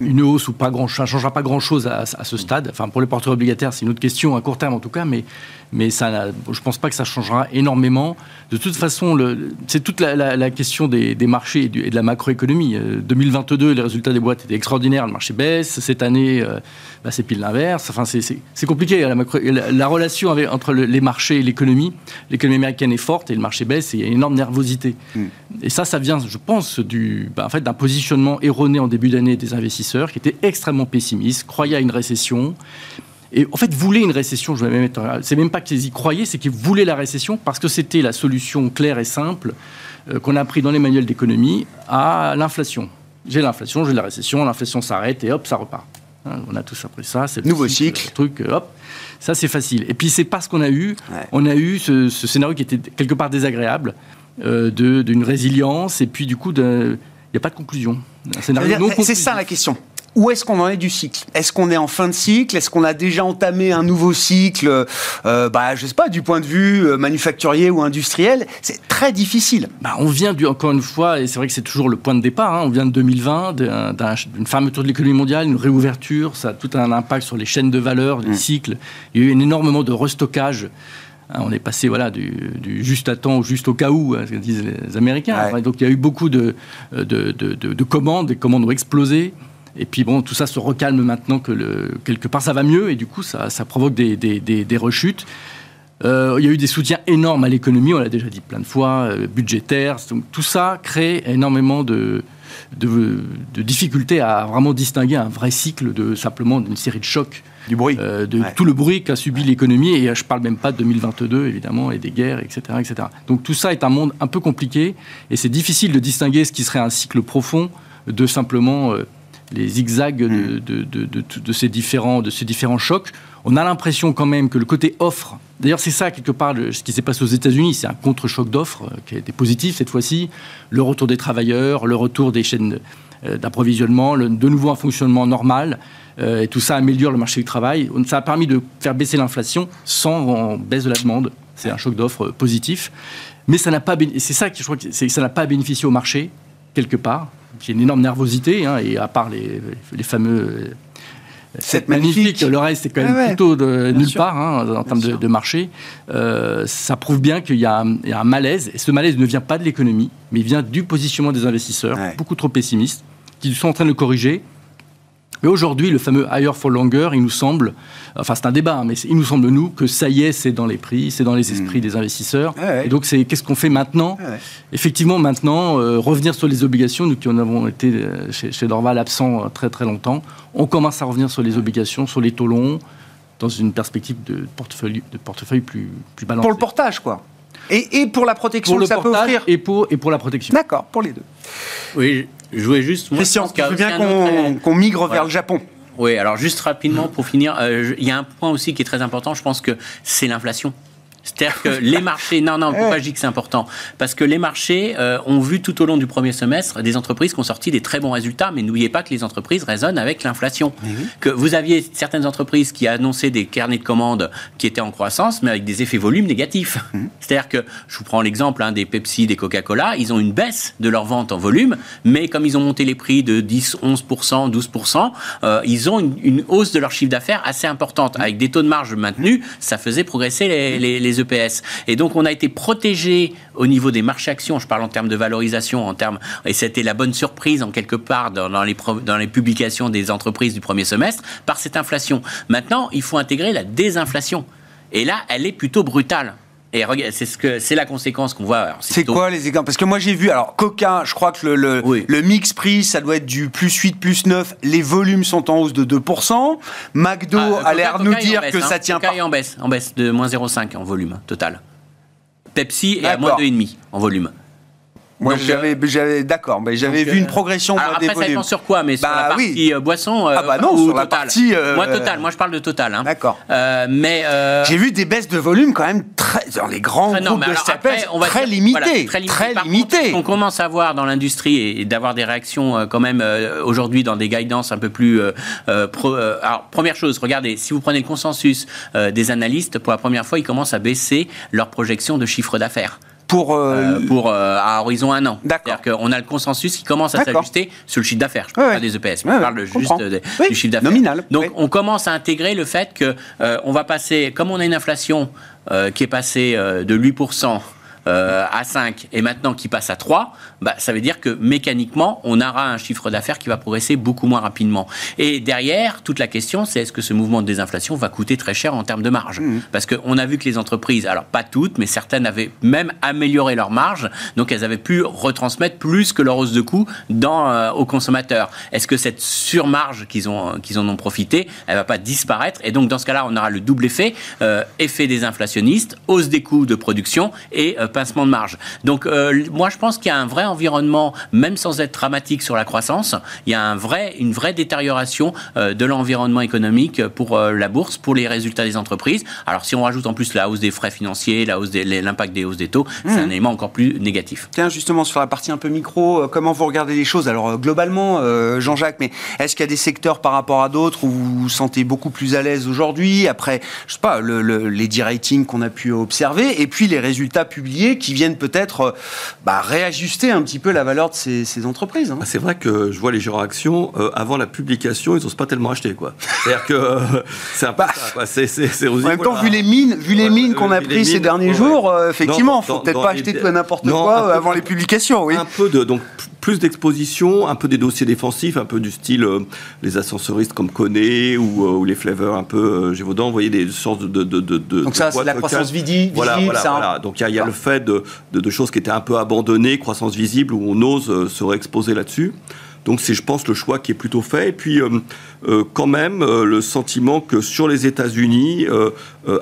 une hausse ou pas grand, ça ne changera pas grand-chose à, ce stade. Enfin, pour les porteurs obligataires, c'est une autre question à court terme en tout cas, mais, mais ça, je ne pense pas que ça changera énormément. De toute façon, c'est toute la, question des, marchés et, de la macroéconomie. 2022, euh, les résultats des boîtes étaient extraordinaires, le marché baisse. Cette année, euh, bah, c'est pile l'inverse. Enfin, c'est compliqué. La, la, relation avec, entre les marchés et l'économie, l'économie américaine est forte et le marché baisse et il y a une énorme nervosité. Mm. Et ça, ça vient, je pense, du, bah, en fait, d'un positionnement erroné en début d'année des investisseurs qui étaient extrêmement pessimistes, croyaient à une récession. Et en fait, voulaient une récession. Je vais même c'est même pas qu'ils y croyaient, c'est qu'ils voulaient la récession parce que c'était la solution claire et simple euh, qu'on a appris dans les manuels d'économie à l'inflation. J'ai l'inflation, j'ai la récession, l'inflation s'arrête et hop, ça repart. Hein, on a tous appris ça. C'est nouveau cycle. Truc, euh, hop, ça c'est facile. Et puis c'est parce qu'on a eu, on a eu ce, scénario qui était quelque part désagréable euh, d'une résilience et puis du coup, il n'y a pas de conclusion. C'est ça la question où est-ce qu'on en est du cycle? Est-ce qu'on est en fin de cycle? Est-ce qu'on a déjà entamé un nouveau cycle euh, bah, Je sais pas, du point de vue euh, manufacturier ou industriel? C'est très difficile. Bah, on vient, du, encore une fois, et c'est vrai que c'est toujours le point de départ, hein, on vient de 2020, d'une fermeture de l'économie mondiale, une réouverture, ça a tout un impact sur les chaînes de valeur, les mm. cycles. Il y a eu énormément de restockage. Hein, on est passé voilà, du, juste à temps au juste au cas où, hein, ce que disent les Américains. Donc il y a eu beaucoup de, de, de, de commandes, les commandes ont explosé. Et puis bon, tout ça se recalme maintenant que le, quelque part ça va mieux et du coup ça, ça provoque des, des, des, rechutes. Euh, il y a eu des soutiens énormes à l'économie, on l'a déjà dit plein de fois, euh, budgétaires. Donc tout ça crée énormément de, de, de, difficultés à vraiment distinguer un vrai cycle de simplement d'une série de chocs. Du bruit. Euh, de tout le bruit qu'a subi l'économie. Et je ne parle même pas de 2022, évidemment, et des guerres, etc., etc. Donc tout ça est un monde un peu compliqué. Et c'est difficile de distinguer ce qui serait un cycle profond de simplement les zigzags hmm. de, ces différents, de ces différents chocs. On a l'impression quand même que le côté offre, d'ailleurs c'est ça quelque part ce qui s'est passé aux États-Unis, c'est un contre-choc d'offres euh, qui a été positif cette fois-ci. Le retour des travailleurs, le retour des chaînes euh, d'approvisionnement, de nouveau un fonctionnement normal. Euh, et tout ça améliore le marché du travail. Ça a permis de faire baisser l'inflation sans baisse de la demande. C'est un choc d'offres positif. Mais ça n'a pas, c'est ça que je crois que ça n'a pas bénéficié au marché, quelque part. Il y a une énorme nervosité, hein, et à part les, les fameux c'est magnifique. Le reste, c'est quand même ah plutôt de nulle part hein, en termes de, marché. Euh, ça prouve bien qu'il y, y, a un malaise. Et ce malaise ne vient pas de l'économie, mais il vient du positionnement des investisseurs, beaucoup trop pessimistes, qui sont en train de le corriger. Mais aujourd'hui, le fameux higher for longer, il nous semble, enfin c'est un débat, mais il nous semble, nous, que ça y est, c'est dans les prix, c'est dans les esprits hmm. des investisseurs. Et donc, c'est qu'est-ce qu'on fait maintenant Effectivement, maintenant, euh, revenir sur les obligations, nous qui en avons été euh, chez, Dorval absents euh, très très longtemps, on commence à revenir sur les obligations, sur les taux longs, dans une perspective de portefeuille, de portefeuille plus, plus balancée. Pour le portage, quoi et, et, pour la protection pour le ça portage peut offrir et pour, et pour la protection. D'accord, pour les deux. Oui, je voulais juste. Moi, Christian, je veux bien qu'on migre vers le Japon? Oui, alors juste rapidement pour finir, euh, il y a un point aussi qui est très important, je pense que c'est l'inflation. C'est-à-dire que les marchés, non, non, pourquoi je dis que c'est important Parce que les marchés euh, ont vu tout au long du premier semestre des entreprises qui ont sorti des très bons résultats, mais n'oubliez pas que les entreprises raisonnent avec l'inflation. Que vous aviez certaines entreprises qui annonçaient des carnets de commandes qui étaient en croissance, mais avec des effets volumes négatifs. Mhm. C'est-à-dire que, je vous prends l'exemple hein, des Pepsi, des Coca-Cola, ils ont une baisse de leur vente en volume, mais comme ils ont monté les prix de 10, 11%, 12%, ils ont une, hausse de leur chiffre d'affaires assez importante. Avec des taux de marge maintenus, ça faisait progresser les, les, les EPS. Et donc, on a été protégé au niveau des marchés actions, je parle en termes de valorisation, en termes, et c'était la bonne surprise en quelque part dans, les, dans les publications des entreprises du premier semestre, par cette inflation. Maintenant, il faut intégrer la désinflation. Et là, elle est plutôt brutale. Et c'est ce que c'est la conséquence qu'on voit. C'est quoi les exemples? Parce que moi j'ai vu, alors Coca, je crois que le, le, mix prix, ça doit être du plus 8, plus 9. Les volumes sont en hausse de 2%. McDo ah, a l'air de nous dire que ça hein. tient Coca pas. Est en baisse, en baisse de moins 0,5 en volume hein, total. Pepsi est à moins 2,5 en volume. Moi, j'avais, euh, j'avais, d'accord, mais j'avais vu une euh, progression. Alors après, ça dépend sur quoi, mais sur bah la partie euh, boisson. ah bah non, sur la partie. moi, total. Moi, je parle de total. Hein. D'accord. mais j'ai vu des baisses de volume quand même très dans les grands groupes de après, on va très, limitées, très limitées. Très limitées. On commence à voir dans l'industrie et, d'avoir des réactions quand même aujourd'hui dans des guidances un peu plus. Pro, alors, première chose, regardez, si vous prenez le consensus des analystes, pour la première fois, ils commencent à baisser leur projection de chiffre d'affaires pour euh, euh, pour euh, à horizon un an. C'est-à-dire qu'on a le consensus qui commence à s'ajuster sur le chiffre d'affaires. Je parle pas des EPS, mais je parle juste du chiffre d'affaires. Nominal. Donc on commence à intégrer le fait que on va passer, comme on a une inflation qui est passée de 8 euh, à 5 et maintenant qui passe à 3, bah, ça veut dire que mécaniquement, on aura un chiffre d'affaires qui va progresser beaucoup moins rapidement. Et derrière, toute la question, c'est est-ce que ce mouvement de désinflation va coûter très cher en termes de marge mmh. Parce qu'on a vu que les entreprises, alors pas toutes, mais certaines avaient même amélioré leur marge, donc elles avaient pu retransmettre plus que leur hausse de coût dans, euh, aux consommateurs. Est-ce que cette surmarge qu'ils ont, qu'ils en ont profité, elle va pas disparaître Et donc dans ce cas-là, on aura le double effet, euh, effet des inflationnistes, hausse des coûts de production et pincement de marge. Donc euh, moi je pense qu'il y a un vrai environnement, même sans être dramatique sur la croissance, il y a un vrai, une vraie détérioration euh, de l'environnement économique pour euh, la bourse, pour les résultats des entreprises. Alors si on rajoute en plus la hausse des frais financiers, la hausse l'impact des hausses des taux, c'est un mmh. élément encore plus négatif. Tiens justement sur la partie un peu micro, comment vous regardez les choses? Alors globalement, Jean-Jacques, mais est-ce qu'il y a des secteurs par rapport à d'autres où vous vous sentez beaucoup plus à l'aise aujourd'hui? Après, je sais pas, le, les d-ratings qu'on a pu observer et puis les résultats publiés qui viennent peut-être euh, bah, réajuster un petit peu la valeur de ces, entreprises. Hein. Ah, c'est vrai que je vois les gérants actions, euh, avant la publication, ils n'osent pas tellement acheter. Quoi. C'est-à-dire que euh, c'est un peu bah, ça, en même temps, vu les mines, vu les mines qu'on a pris ces derniers jours, effectivement, il ne faut peut-être pas acheter tout et n'importe quoi avant les publications. Oui. Un peu de, donc, plus d'exposition, un peu des dossiers défensifs, un peu du style les ascensoristes comme Coné ou, les Flavors un peu Gévaudan. Vous voyez des sortes de. de, de, donc, ça, c'est la croissance visible. Voilà, voilà, voilà. Donc, il y a, le fait de, choses qui étaient un peu abandonnées, croissance visible, où on ose euh, se réexposer là-dessus. Donc c'est, je pense, le choix qui est plutôt fait. Et puis, euh, euh, quand même, le sentiment que sur les États-Unis,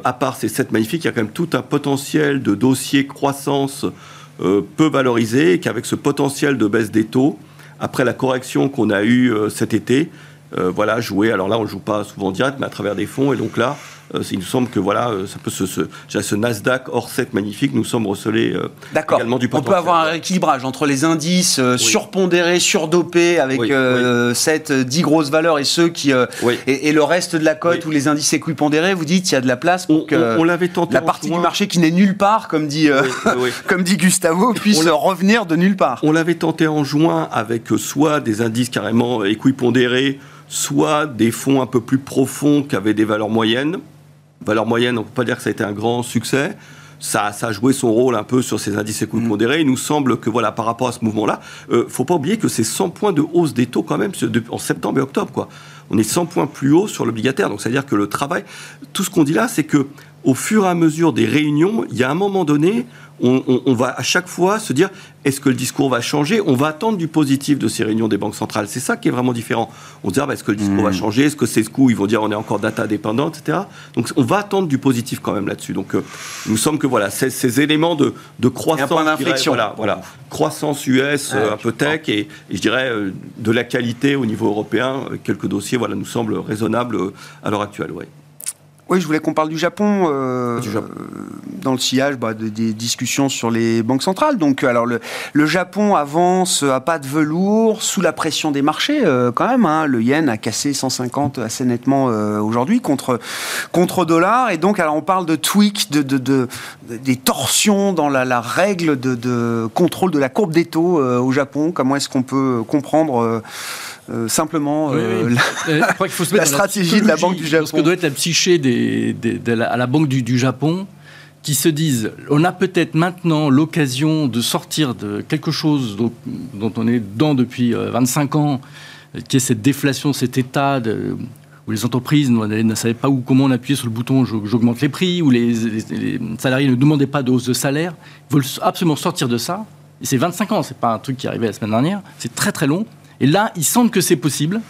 à part ces sept magnifiques, il y a quand même tout un potentiel de dossiers croissance peu valorisé, et qu'avec ce potentiel de baisse des taux, après la correction qu'on a eue cet été, voilà, jouer. Alors là, on ne joue pas souvent direct, mais à travers des fonds. Et donc là, Euh, il nous semble que voilà, euh, ça peut se, ce, ce Nasdaq hors 7 magnifique, nous sommes recelés euh, également du potentiel. On peut avoir un rééquilibrage entre les indices surpondérés, surdopés avec oui, 7, 10 grosses valeurs et ceux qui et, le reste de la cote où les indices équipondérés, vous dites il y a de la place pour que on, l'avait tenté la partie du marché qui n'est nulle part, comme dit comme dit Gustavo, puisse revenir de nulle part. On l'avait tenté en juin avec soit des indices carrément équipondérés soit des fonds un peu plus profonds qui avaient des valeurs moyennes. Valeurs moyennes, on ne peut pas dire que ça a été un grand succès. Ça, ça, a joué son rôle un peu sur ces indices écoutes mmh. Il nous semble que, voilà, par rapport à ce mouvement-là, ne euh, faut pas oublier que c'est 100 points de hausse des taux quand même en septembre et octobre. Quoi. On est 100 points plus haut sur l'obligataire. Donc, c'est-à-dire que le travail, tout ce qu'on dit là, c'est que au fur et à mesure des réunions, il y a un moment donné, on, va à chaque fois se dire est-ce que le discours va changer? On va attendre du positif de ces réunions des banques centrales. C'est ça qui est vraiment différent. On se dit ah, bah, est-ce que le discours va hmm. changer? Est-ce que c'est ce coup Ils vont dire on est encore data dépendant, etc. Donc on va attendre du positif quand même là-dessus. Donc euh, il nous semble que voilà, ces, éléments de, croissance, voilà, voilà, croissance US, euh, un peu tech et, je dirais euh, de la qualité au niveau européen, quelques dossiers, voilà, nous semblent raisonnables à l'heure actuelle. Ouais. Oui, je voulais qu'on parle du Japon, euh, dans le sillage bah, des discussions sur les banques centrales. Donc, alors le, Japon avance à pas de velours, sous la pression des marchés euh, quand même. Hein. Le yen a cassé 150 assez nettement euh, aujourd'hui contre contre dollar. Et donc, alors on parle de tweak, de, de, des torsions dans la, règle de, contrôle de la courbe des taux au Japon. Comment est-ce qu'on peut comprendre euh, simplement euh, la, stratégie de la Banque du Japon. Ce que doit être la psyché des, à la Banque du, Japon, qui se disent on a peut-être maintenant l'occasion de sortir de quelque chose dont, on est dedans depuis 25 euh, ans, qui est cette déflation, cet état de, où les entreprises ne savaient pas où, comment on appuyait sur le bouton j'augmente les prix, où les, les, salariés ne demandaient pas de hausse de salaire. Ils veulent absolument sortir de ça. Et c'est 25 ans, c'est pas un truc qui est arrivé la semaine dernière, c'est très très long. Et là, il semble que c'est possible.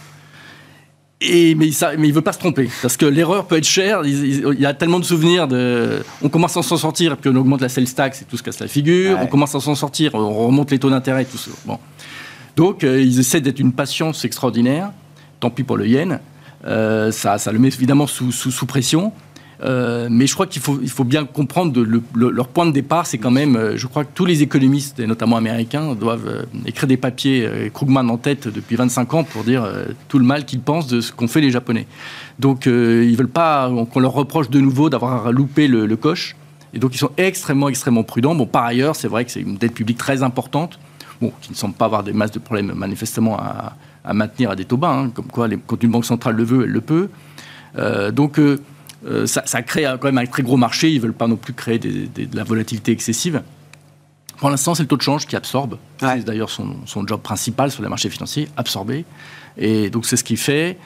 Et, mais il ne veut pas se tromper, parce que l'erreur peut être chère. Il, y a tellement de souvenirs de. On commence à s'en sortir, et puis on augmente la sales tax et tout se casse la figure. On commence à s'en sortir, on remonte les taux d'intérêt tout ça. Bon. Donc, euh, ils essaient d'être une patience extraordinaire. Tant pis pour le yen. Euh, ça, ça, le met évidemment sous, sous, sous pression. Euh, mais je crois qu'il faut, bien comprendre leur point de départ, c'est quand même, euh, je crois que tous les économistes, et notamment américains, doivent euh, écrire des papiers, Krugman en tête depuis 25 ans, pour dire tout le mal qu'ils pensent de ce qu'ont fait les Japonais. Donc ils ne veulent pas qu'on leur reproche de nouveau d'avoir loupé le, coche. Et donc ils sont extrêmement, extrêmement prudents. Bon, par ailleurs, c'est vrai que c'est une dette publique très importante, bon, qui ne semble pas avoir des masses de problèmes manifestement à, maintenir à des taux bas, hein, comme quoi quand une banque centrale le veut, elle le peut. donc euh, ça, crée quand même un très gros marché. Ils ne veulent pas non plus créer de la volatilité excessive. Pour l'instant, c'est le taux de change qui absorbe. C'est d'ailleurs son, job principal sur les marchés financiers, absorber. Et donc, c'est ce qu'il fait.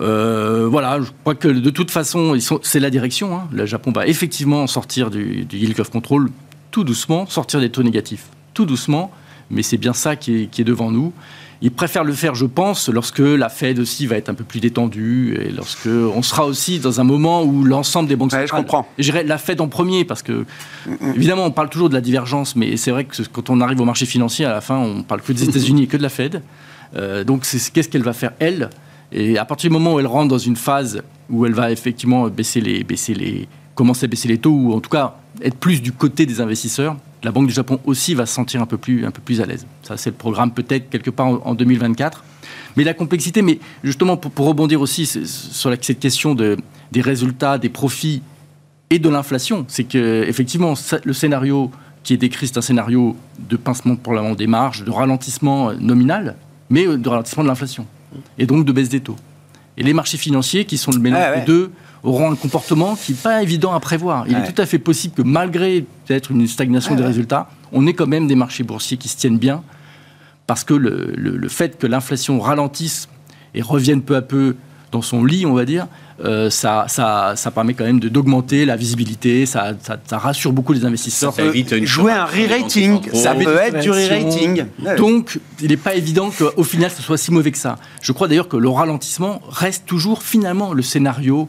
Euh, voilà, je crois que de toute façon, c'est la direction. Hein. Le Japon va effectivement sortir du, du yield curve control tout doucement, sortir des taux négatifs tout doucement, mais c'est bien ça qui est devant nous. Ils préfèrent le faire, je pense, lorsque la Fed aussi va être un peu plus détendue et lorsque on sera aussi dans un moment où l'ensemble des banques centrales. je comprends. Je dirais la Fed en premier parce que évidemment on parle toujours de la divergence, mais c'est vrai que quand on arrive au marché financier, à la fin, on parle que des États-Unis et que de la Fed. Euh, donc qu'est-ce qu'elle va faire elle? Et à partir du moment où elle rentre dans une phase où elle va effectivement baisser les, baisser les, commencer à baisser les taux ou en tout cas être plus du côté des investisseurs, la Banque du Japon aussi va se sentir un peu plus, un peu plus à l'aise. Ça, c'est le programme peut-être quelque part en, 2024. Mais la complexité, mais justement pour, rebondir aussi sur cette question de, des résultats, des profits et de l'inflation, c'est que effectivement le scénario qui est décrit, c'est un scénario de pincement pour la des marges, de ralentissement nominal, mais de ralentissement de l'inflation et donc de baisse des taux. Et les marchés financiers, qui sont le mélange ah des deux, auront un comportement qui n'est pas évident à prévoir. Il est tout à fait possible que malgré peut-être une stagnation des résultats, on ait quand même des marchés boursiers qui se tiennent bien, parce que le, fait que l'inflation ralentisse et revienne peu à peu dans son lit, on va dire, euh, ça, ça, ça, permet quand même d'augmenter la visibilité, ça, ça, rassure beaucoup les investisseurs. Ça évite jouer un re-rating, ça peut être du re-rating. Donc, il n'est pas évident qu'au final, ce soit si mauvais que ça. Je crois d'ailleurs que le ralentissement reste toujours finalement le scénario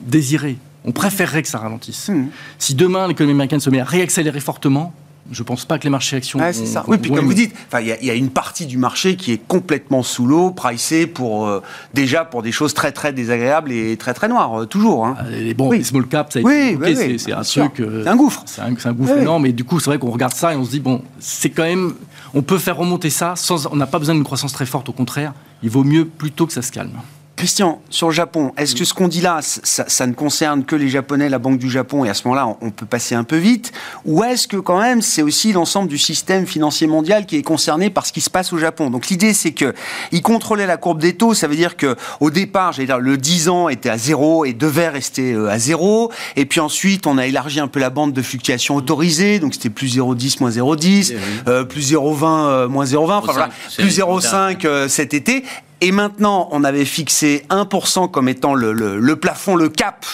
désiré. On préférerait que ça ralentisse. Hmm. Si demain l'économie américaine se met à réaccélérer fortement, Je pense pas que les marchés actions. c'est ça. Oui, puis comme vous dites, il y, y, a une partie du marché qui est complètement sous l'eau, pricée pour euh, déjà pour des choses très très désagréables et très très noires, euh, toujours. Hein. Les, bon, les small caps, ça a été c'est un truc. Euh, c'est un gouffre. C'est un, gouffre énorme. Et du coup, c'est vrai qu'on regarde ça et on se dit bon, c'est quand même, on peut faire remonter ça sans, on n'a pas besoin d'une croissance très forte. Au contraire, il vaut mieux plutôt que ça se calme. Christian, sur le Japon, est-ce que ce qu'on dit là, ça, ne concerne que les Japonais, la Banque du Japon, et à ce moment-là, on, peut passer un peu vite Ou est-ce que quand même, c'est aussi l'ensemble du système financier mondial qui est concerné par ce qui se passe au Japon? Donc l'idée, c'est que il contrôlait la courbe des taux, ça veut dire que au départ, j'allais dire, le 10 ans était à zéro et devait rester euh, à zéro, et puis ensuite, on a élargi un peu la bande de fluctuation autorisée, donc c'était plus 0,10, moins 0,10, euh, plus 0,20, euh, moins 0,20, enfin voilà, plus 0,5 cet été, et maintenant, on avait fixé 1% comme étant le, plafond, le cap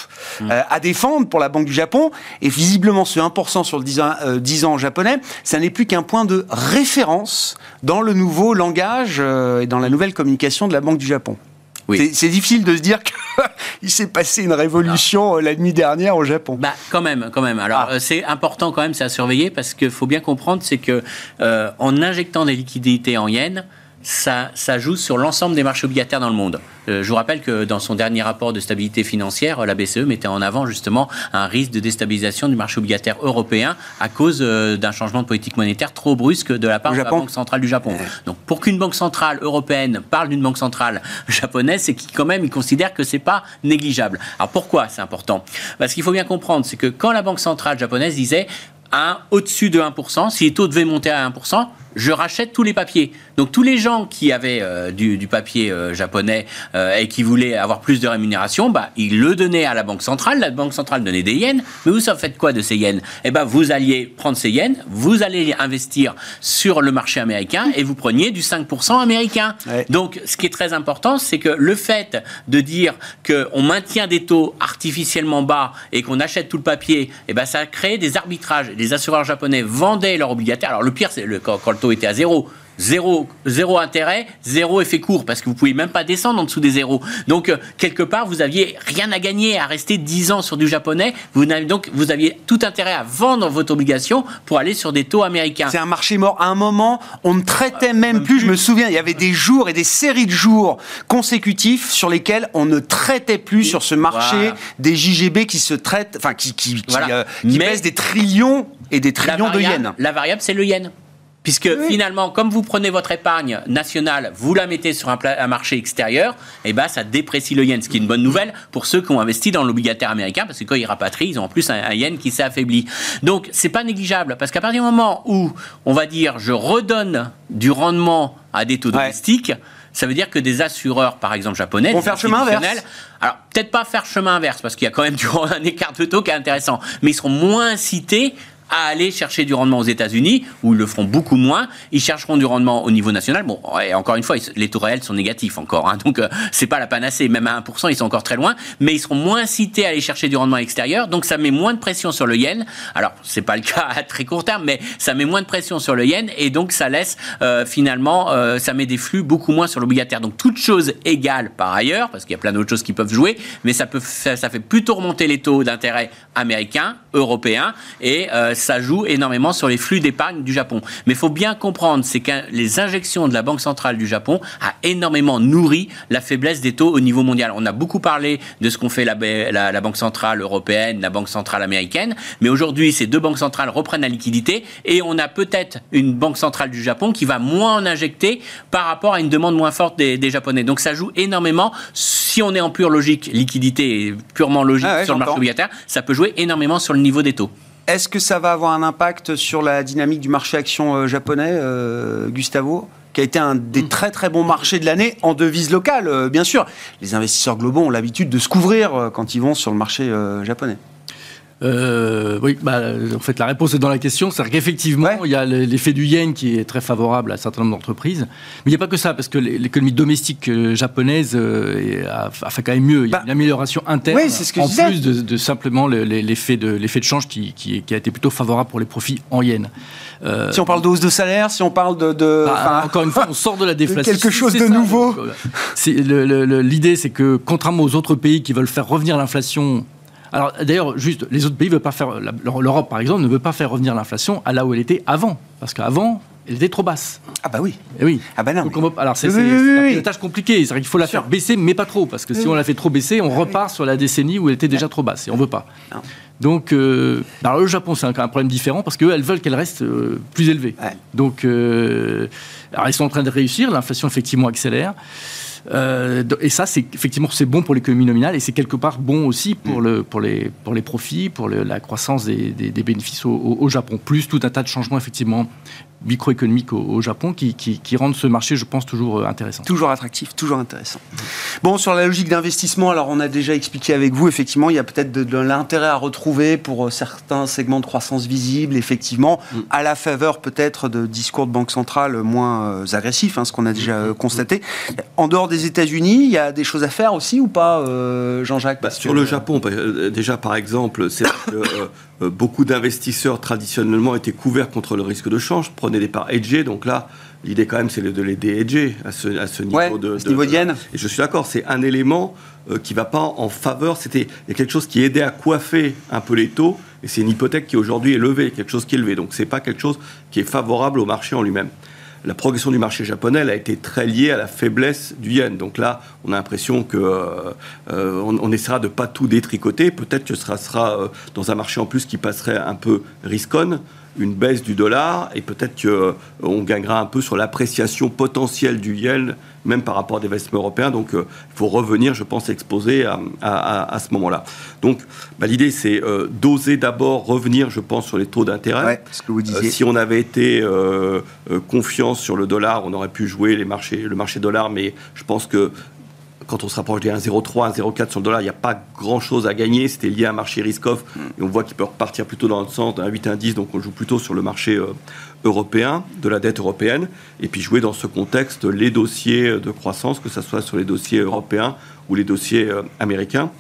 mmh. euh, à défendre pour la Banque du Japon. Et visiblement, ce 1% sur le 10 ans, 10 euh, ans japonais, ça n'est plus qu'un point de référence dans le nouveau langage euh, et dans la nouvelle communication de la Banque du Japon. Oui. C'est difficile de se dire qu'il s'est passé une révolution la nuit dernière au Japon. Bah, quand même, quand même. Alors, ah. c'est important quand même, c'est à surveiller parce qu'il faut bien comprendre, c'est que en injectant des liquidités en yens, ça, joue sur l'ensemble des marchés obligataires dans le monde. Euh, je vous rappelle que dans son dernier rapport de stabilité financière, la BCE mettait en avant justement un risque de déstabilisation du marché obligataire européen à cause euh, d'un changement de politique monétaire trop brusque de la part de la Banque centrale du Japon. Donc pour qu'une banque centrale européenne parle d'une banque centrale japonaise, c'est qu'il quand même il considère que c'est pas négligeable. Alors pourquoi c'est important? Parce qu'il faut bien comprendre, c'est que quand la banque centrale japonaise disait au-dessus de 1%, si les taux devaient monter à 1%, je rachète tous les papiers. Donc tous les gens qui avaient euh, du, papier euh, japonais euh, et qui voulaient avoir plus de rémunération, bah, ils le donnaient à la Banque centrale. La Banque centrale donnait des yens. Mais vous, ça fait quoi de ces yens? Eh ben, vous alliez prendre ces yens, vous allez investir sur le marché américain et vous preniez du 5% américain. Donc ce qui est très important, c'est que le fait de dire qu'on maintient des taux artificiellement bas et qu'on achète tout le papier, eh ben, ça crée des arbitrages. Les assureurs japonais vendaient leurs obligataires. Alors le pire, c'est le, quand, quand le taux était à zéro. Zéro, zéro intérêt, zéro effet court, parce que vous pouvez même pas descendre en dessous des zéros. Donc, euh, quelque part, vous aviez rien à gagner à rester 10 ans sur du japonais. Vous donc, vous aviez tout intérêt à vendre votre obligation pour aller sur des taux américains. C'est un marché mort. À un moment, on ne traitait ah, même, plus, je me souviens, il y avait des jours et des séries de jours consécutifs sur lesquels on ne traitait plus sur ce marché des JGB qui se traitent, enfin, qui, qui, qui, euh, pèsent des trillions et des trillions de yens. La variable, c'est le yen. Puisque finalement, comme vous prenez votre épargne nationale, vous la mettez sur un, marché extérieur, et eh ben ça déprécie le yen, ce qui est une bonne nouvelle pour ceux qui ont investi dans l'obligataire américain, parce que quand ils rapatrient, ils ont en plus un, yen qui s'est affaibli. Donc c'est pas négligeable, parce qu'à partir du moment où on va dire je redonne du rendement à des taux domestiques, ça veut dire que des assureurs, par exemple japonais, vont faire chemin inverse. Alors peut-être pas faire chemin inverse, parce qu'il y a quand même du, un écart de taux qui est intéressant, mais ils seront moins incités à aller chercher du rendement aux États-Unis, où ils le feront beaucoup moins. Ils chercheront du rendement au niveau national. Bon, encore une fois, les taux réels sont négatifs encore, hein, donc euh, c'est pas la panacée. Même à 1%, ils sont encore très loin, mais ils seront moins cités à aller chercher du rendement extérieur, donc ça met moins de pression sur le yen. Alors, c'est pas le cas à très court terme, mais ça met moins de pression sur le yen, et donc ça laisse euh, finalement, euh, ça met des flux beaucoup moins sur l'obligataire. Donc, toute chose égale par ailleurs, parce qu'il y a plein d'autres choses qui peuvent jouer, mais ça peut, ça, fait plutôt remonter les taux d'intérêt américains, européens, et ça joue énormément sur les flux d'épargne du Japon. Mais il faut bien comprendre, c'est que les injections de la Banque centrale du Japon a énormément nourri la faiblesse des taux au niveau mondial. On a beaucoup parlé de ce qu'ont fait la, la, Banque centrale européenne, la Banque centrale américaine, mais aujourd'hui, ces deux banques centrales reprennent la liquidité et on a peut-être une Banque centrale du Japon qui va moins en injecter par rapport à une demande moins forte des, Japonais. Donc ça joue énormément. Si on est en pure logique, liquidité purement logique ah sur le marché obligataire, ça peut jouer énormément sur le niveau des taux. Est-ce que ça va avoir un impact sur la dynamique du marché action euh, japonais, euh, Gustavo qui a été un des mm. très très bons marchés de l'année en devise locale, euh, bien sûr. Les investisseurs globaux ont l'habitude de se couvrir quand ils vont sur le marché japonais. Euh, oui, bah, en fait, la réponse est dans la question. C'est-à-dire qu'effectivement, il y a l'effet du yen qui est très favorable à un certain nombre d'entreprises. Mais il n'y a pas que ça, parce que l'économie domestique euh, japonaise euh, a, fait quand même mieux. Il y a bah, une amélioration interne, en plus de, simplement l'effet de, de change qui, a été plutôt favorable pour les profits en yen. si on parle de hausse de salaire, si on parle de... Bah, encore une fois, on sort de la déflation. quelque chose de nouveau. L'idée, c'est que contrairement aux autres pays qui veulent faire revenir l'inflation Alors d'ailleurs, juste, les autres pays veulent pas faire. L'Europe, par exemple, ne veut pas faire revenir l'inflation à là où elle était avant, parce qu'avant, elle était trop basse. Ah bah oui. Et eh oui. Ah bah non. alors c'est une tâche compliquée. Qu'il faut la faire baisser, mais pas trop, parce que si on la fait trop baisser, on repart sur la décennie où elle était déjà trop basse, et on veut pas. Donc, euh, alors le Japon, c'est un, un, problème différent parce qu'elles veulent qu'elle reste euh, plus élevée. Donc, euh, alors ils sont en train de réussir. L'inflation effectivement accélère. Euh, et ça, c'est effectivement c'est bon pour l'économie nominale et c'est quelque part bon aussi pour, mm. le, pour, les, pour les profits, pour la croissance des, des, bénéfices au, au, Japon. Plus tout un tas de changements effectivement microéconomiques au, Japon qui, qui, rendent ce marché, je pense, toujours euh, intéressant. Toujours attractif, toujours intéressant. Bon, sur la logique d'investissement, alors on a déjà expliqué avec vous, effectivement, il y a peut-être de, l'intérêt à retrouver pour euh, certains segments de croissance visibles, effectivement, mm. à la faveur peut-être de discours de banque centrale moins agressifs, hein, ce qu'on a déjà mm. constaté. En dehors des États-Unis, il y a des choses à faire aussi ou pas, euh, Jean-Jacques? Bah, Sur le Japon, bah, euh, déjà par exemple, c'est que euh, beaucoup d'investisseurs traditionnellement étaient couverts contre le risque de change, prenaient des parts hedgées, donc là, l'idée quand même c'est de les à ce, à ce niveau de, ce niveau d'yen. Et je suis d'accord, c'est un élément qui ne va pas en faveur. C'était quelque chose qui aidait à coiffer un peu les taux, et c'est une hypothèque qui aujourd'hui est levée, quelque chose qui est élevé. Donc c'est pas quelque chose qui est favorable au marché en lui-même la progression du marché japonais a été très liée à la faiblesse du yen. Donc là, on a l'impression que euh, euh, on, essaiera de pas tout détricoter. Peut-être que ce sera, euh, dans un marché en plus qui passerait un peu risconne une baisse du dollar et peut-être qu'on gagnera un peu sur l'appréciation potentielle du yen, même par rapport à des investissements européens. Donc il faut revenir, je pense, exposer à, ce moment-là. Donc bah, l'idée, c'est d'oser d'abord revenir, je pense, sur les taux d'intérêt. ce que vous disiez. si on avait été confiance sur le dollar, on aurait pu jouer les marchés, le marché dollar, mais je pense que quand on se rapproche des 1,03, 1,04 sur le dollar, il n'y a pas grand-chose à gagner. C'était lié à un marché risk-off. Et on voit qu'il peut repartir plutôt dans le sens d'un 8, 1, 10. Donc on joue plutôt sur le marché euh, européen, de la dette européenne. Et puis jouer dans ce contexte les dossiers de croissance, que ce soit sur les dossiers européens ou les dossiers euh, américains.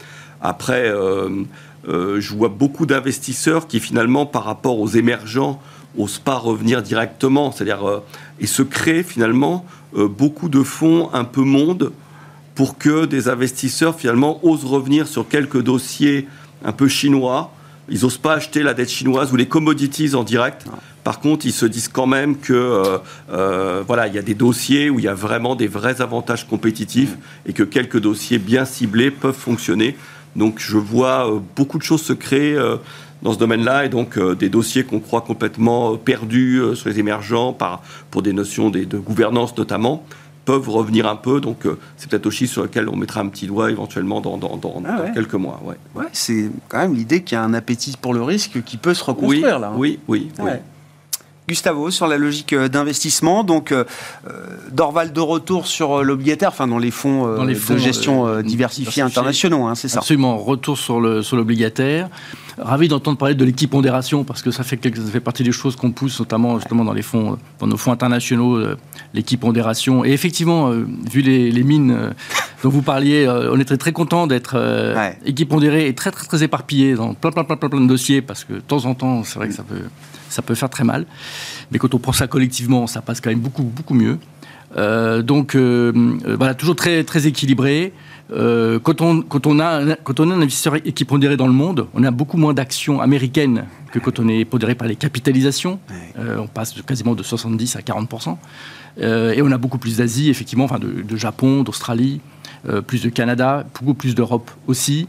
Après, euh, je vois beaucoup d'investisseurs qui finalement, par rapport aux émergents, n'osent pas revenir directement. C'est-à-dire, et se créent finalement beaucoup de fonds un peu monde pour que des investisseurs finalement osent revenir sur quelques dossiers un peu chinois. Ils n'osent pas acheter la dette chinoise ou les commodities en direct. Par contre, ils se disent quand même que euh, euh, voilà, il y a des dossiers où il y a vraiment des vrais avantages compétitifs et que quelques dossiers bien ciblés peuvent fonctionner. Donc, je vois euh, beaucoup de choses se créer dans ce domaine-là et donc des dossiers qu'on croit complètement perdus sur les émergents par, pour des notions de gouvernance notamment peuvent revenir un peu. Donc, euh, c'est peut-être aussi sur lequel on mettra un petit doigt éventuellement dans, dans, ah quelques mois. Ouais. ouais c'est quand même l'idée qu'il y a un appétit pour le risque qui peut se reconstruire là. Hein. Oui, oui, oui. Gustavo, sur la logique euh, d'investissement, donc euh, Dorval de retour sur l'obligataire, enfin dans les fonds, dans les fonds de gestion diversifiés internationaux, hein, c'est ça. Absolument, retour sur l'obligataire. Sur Ravi d'entendre parler de l'équipe-pondération parce que ça fait, ça fait partie des choses qu'on pousse, notamment justement dans, les fonds, dans nos fonds internationaux, euh, l'équipe-pondération. Et effectivement, euh, vu les, mines euh, dont vous parliez, on est très, très content d'être équipe-pondéré et très, très, très éparpillé dans plein, plein, plein, plein, plein de dossiers parce que de temps en temps, c'est vrai que ça peut, ça peut faire très mal. Mais quand on prend ça collectivement, ça passe quand même beaucoup, beaucoup mieux. donc voilà, toujours très, très équilibré. Euh, quand, on, quand, on a, quand on a un investisseur qui est pondéré dans le monde, on a beaucoup moins d'actions américaines que quand on est pondéré par les capitalisations. Euh, on passe quasiment de 70 à 40% euh, Et on a beaucoup plus d'Asie, effectivement, enfin de, Japon, d'Australie, plus de Canada, beaucoup plus d'Europe aussi.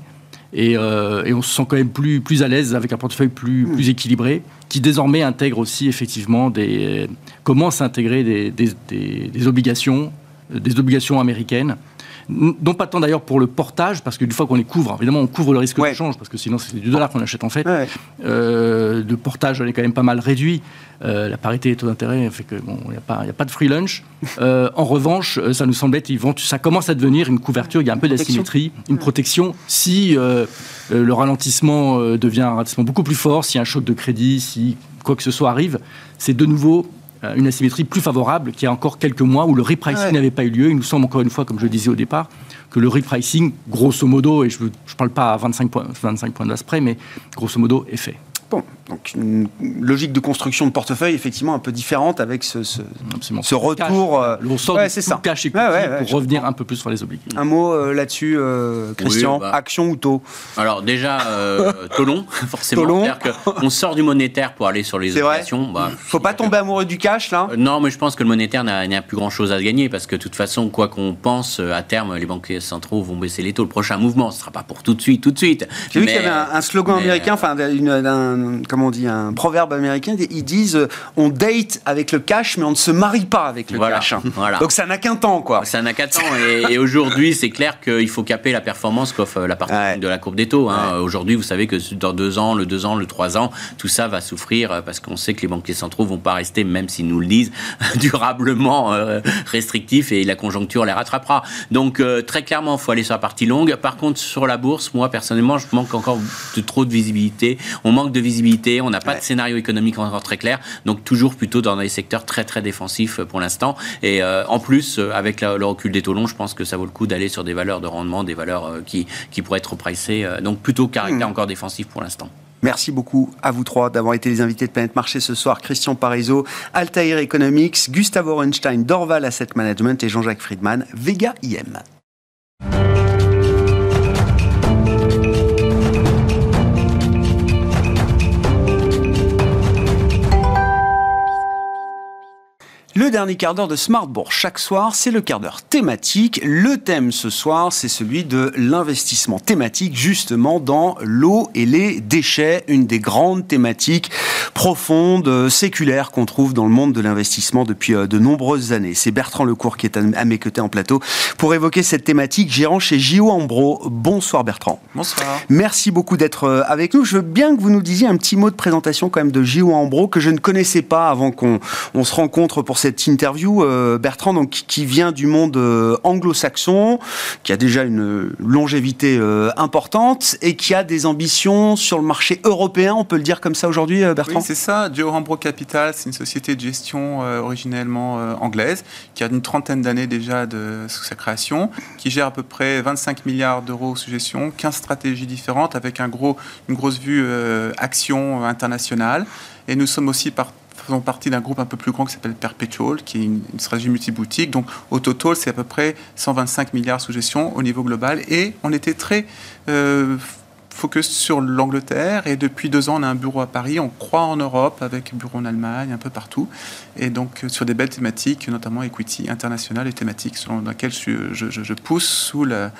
Et, et, on se sent quand même plus, plus à l'aise avec un portefeuille plus, hmm. plus équilibré, qui désormais intègre aussi effectivement des, commence à intégrer des, des, des obligations, des obligations américaines non pas tant d'ailleurs pour le portage, parce qu'une fois qu'on les couvre, évidemment on couvre le risque de change, parce que sinon c'est du dollar qu'on achète en fait. Euh, de portage, on est quand même pas mal réduit. Euh, la parité des taux d'intérêt fait que bon, il n'y a, pas, a pas de free lunch. Euh, en revanche, ça nous semble être, ça commence à devenir une couverture, il y a un peu d'asymétrie, une protection. Si le ralentissement devient un ralentissement beaucoup plus fort, si un choc de crédit, si quoi que ce soit arrive, c'est de nouveau une asymétrie plus favorable qu'il y a encore quelques mois où le repricing n'avait pas eu lieu. Il nous semble encore une fois, comme je le disais au départ, que le repricing, grosso modo, et je ne parle pas à 25 points, 25 points mais grosso modo, est fait. Bon, donc une logique de construction de portefeuille effectivement un peu différente avec ce, ce, ce retour. Euh, on sort ouais, c'est ça. cash pour revenir un peu plus sur les obligations. Un mot euh, là-dessus, euh, Christian. Bah. action ou taux? Alors déjà, taux long, forcément. C'est-à-dire qu'on sort du monétaire pour aller sur les obligations. Bah, Faut pas tomber amoureux du cash là. non, mais je pense que le monétaire n'a plus grand-chose à gagner parce que de toute façon, quoi qu'on pense, à terme, les banquiers centraux vont baisser les taux. Le prochain mouvement, ce sera pas pour tout de suite, tout de suite. J'ai vu qu'il y avait un, slogan américain, enfin, un, comment on dit, un proverbe américain, ils disent euh, on date avec le cash, mais on ne se marie pas avec le cash. Voilà. Donc ça n'a qu'un temps, quoi. Ça n'a qu'un temps. Et, aujourd'hui, c'est clair qu'il faut caper la performance qu'offre la partie de la courbe des taux. Hein. Aujourd'hui, vous savez que dans deux ans, le deux ans, le trois ans, tout ça va souffrir euh, parce qu'on sait que les banquiers centraux vont pas rester, même s'ils nous le disent, durablement euh, restrictifs et la conjoncture les rattrapera. Donc très clairement, il faut aller sur la partie longue. Par contre, sur la bourse, moi personnellement, je manque encore de trop de visibilité. On manque de visibilité, on n'a pas de scénario économique encore très clair. Donc toujours plutôt dans des secteurs très très défensifs pour l'instant. Et euh, en plus, euh, avec le recul des taux longs, je pense que ça vaut le coup d'aller sur des valeurs de rendement, des valeurs euh, qui, qui pourraient être pricées. donc plutôt caractère hmm. encore défensif pour l'instant. Merci beaucoup à vous trois d'avoir été les invités de Planète Marché ce soir. Christian Parizeau, Altair Economics, Gustavo Orenstein, Dorval Asset Management et Jean-Jacques Friedman, Vega IM. Le dernier quart d'heure de Smartbourg chaque soir, c'est le quart d'heure thématique. Le thème ce soir, c'est celui de l'investissement thématique justement dans l'eau et les déchets, une des grandes thématiques profondes, séculaires qu'on trouve dans le monde de l'investissement depuis euh, de nombreuses années. C'est Bertrand Lecourt qui est à mes côtés en plateau pour évoquer cette thématique, gérant chez Gio Ambro. Bonsoir Bertrand. Bonsoir. Merci beaucoup d'être euh, avec nous. Je veux bien que vous nous disiez un petit mot de présentation quand même de Gio Ambro que je ne connaissais pas avant qu'on on se rencontre pour cette interview, euh, Bertrand, donc, qui vient du monde euh, anglo-saxon, qui a déjà une longévité euh, importante et qui a des ambitions sur le marché européen, on peut le dire comme ça aujourd'hui, Bertrand? C'est ça. Rambro Capital, c'est une société de gestion originellement anglaise, qui a une trentaine d'années déjà de, sa création, qui gère à peu près 25 milliards d'euros sous gestion, 15 stratégies différentes avec un gros, une grosse vue action internationale. Et nous sommes aussi par faisons partie d'un groupe un peu plus grand qui s'appelle Perpetual, qui est une, stratégie multiboutique. Donc au total, c'est à peu près 125 milliards sous gestion au niveau global. Et on était très euh, focus sur l'Angleterre. Et depuis deux ans, on a un bureau à Paris. On croit en Europe avec un bureau en Allemagne, un peu partout. Et donc sur des belles thématiques, notamment equity international et thématiques, selon laquelle je pousse sous la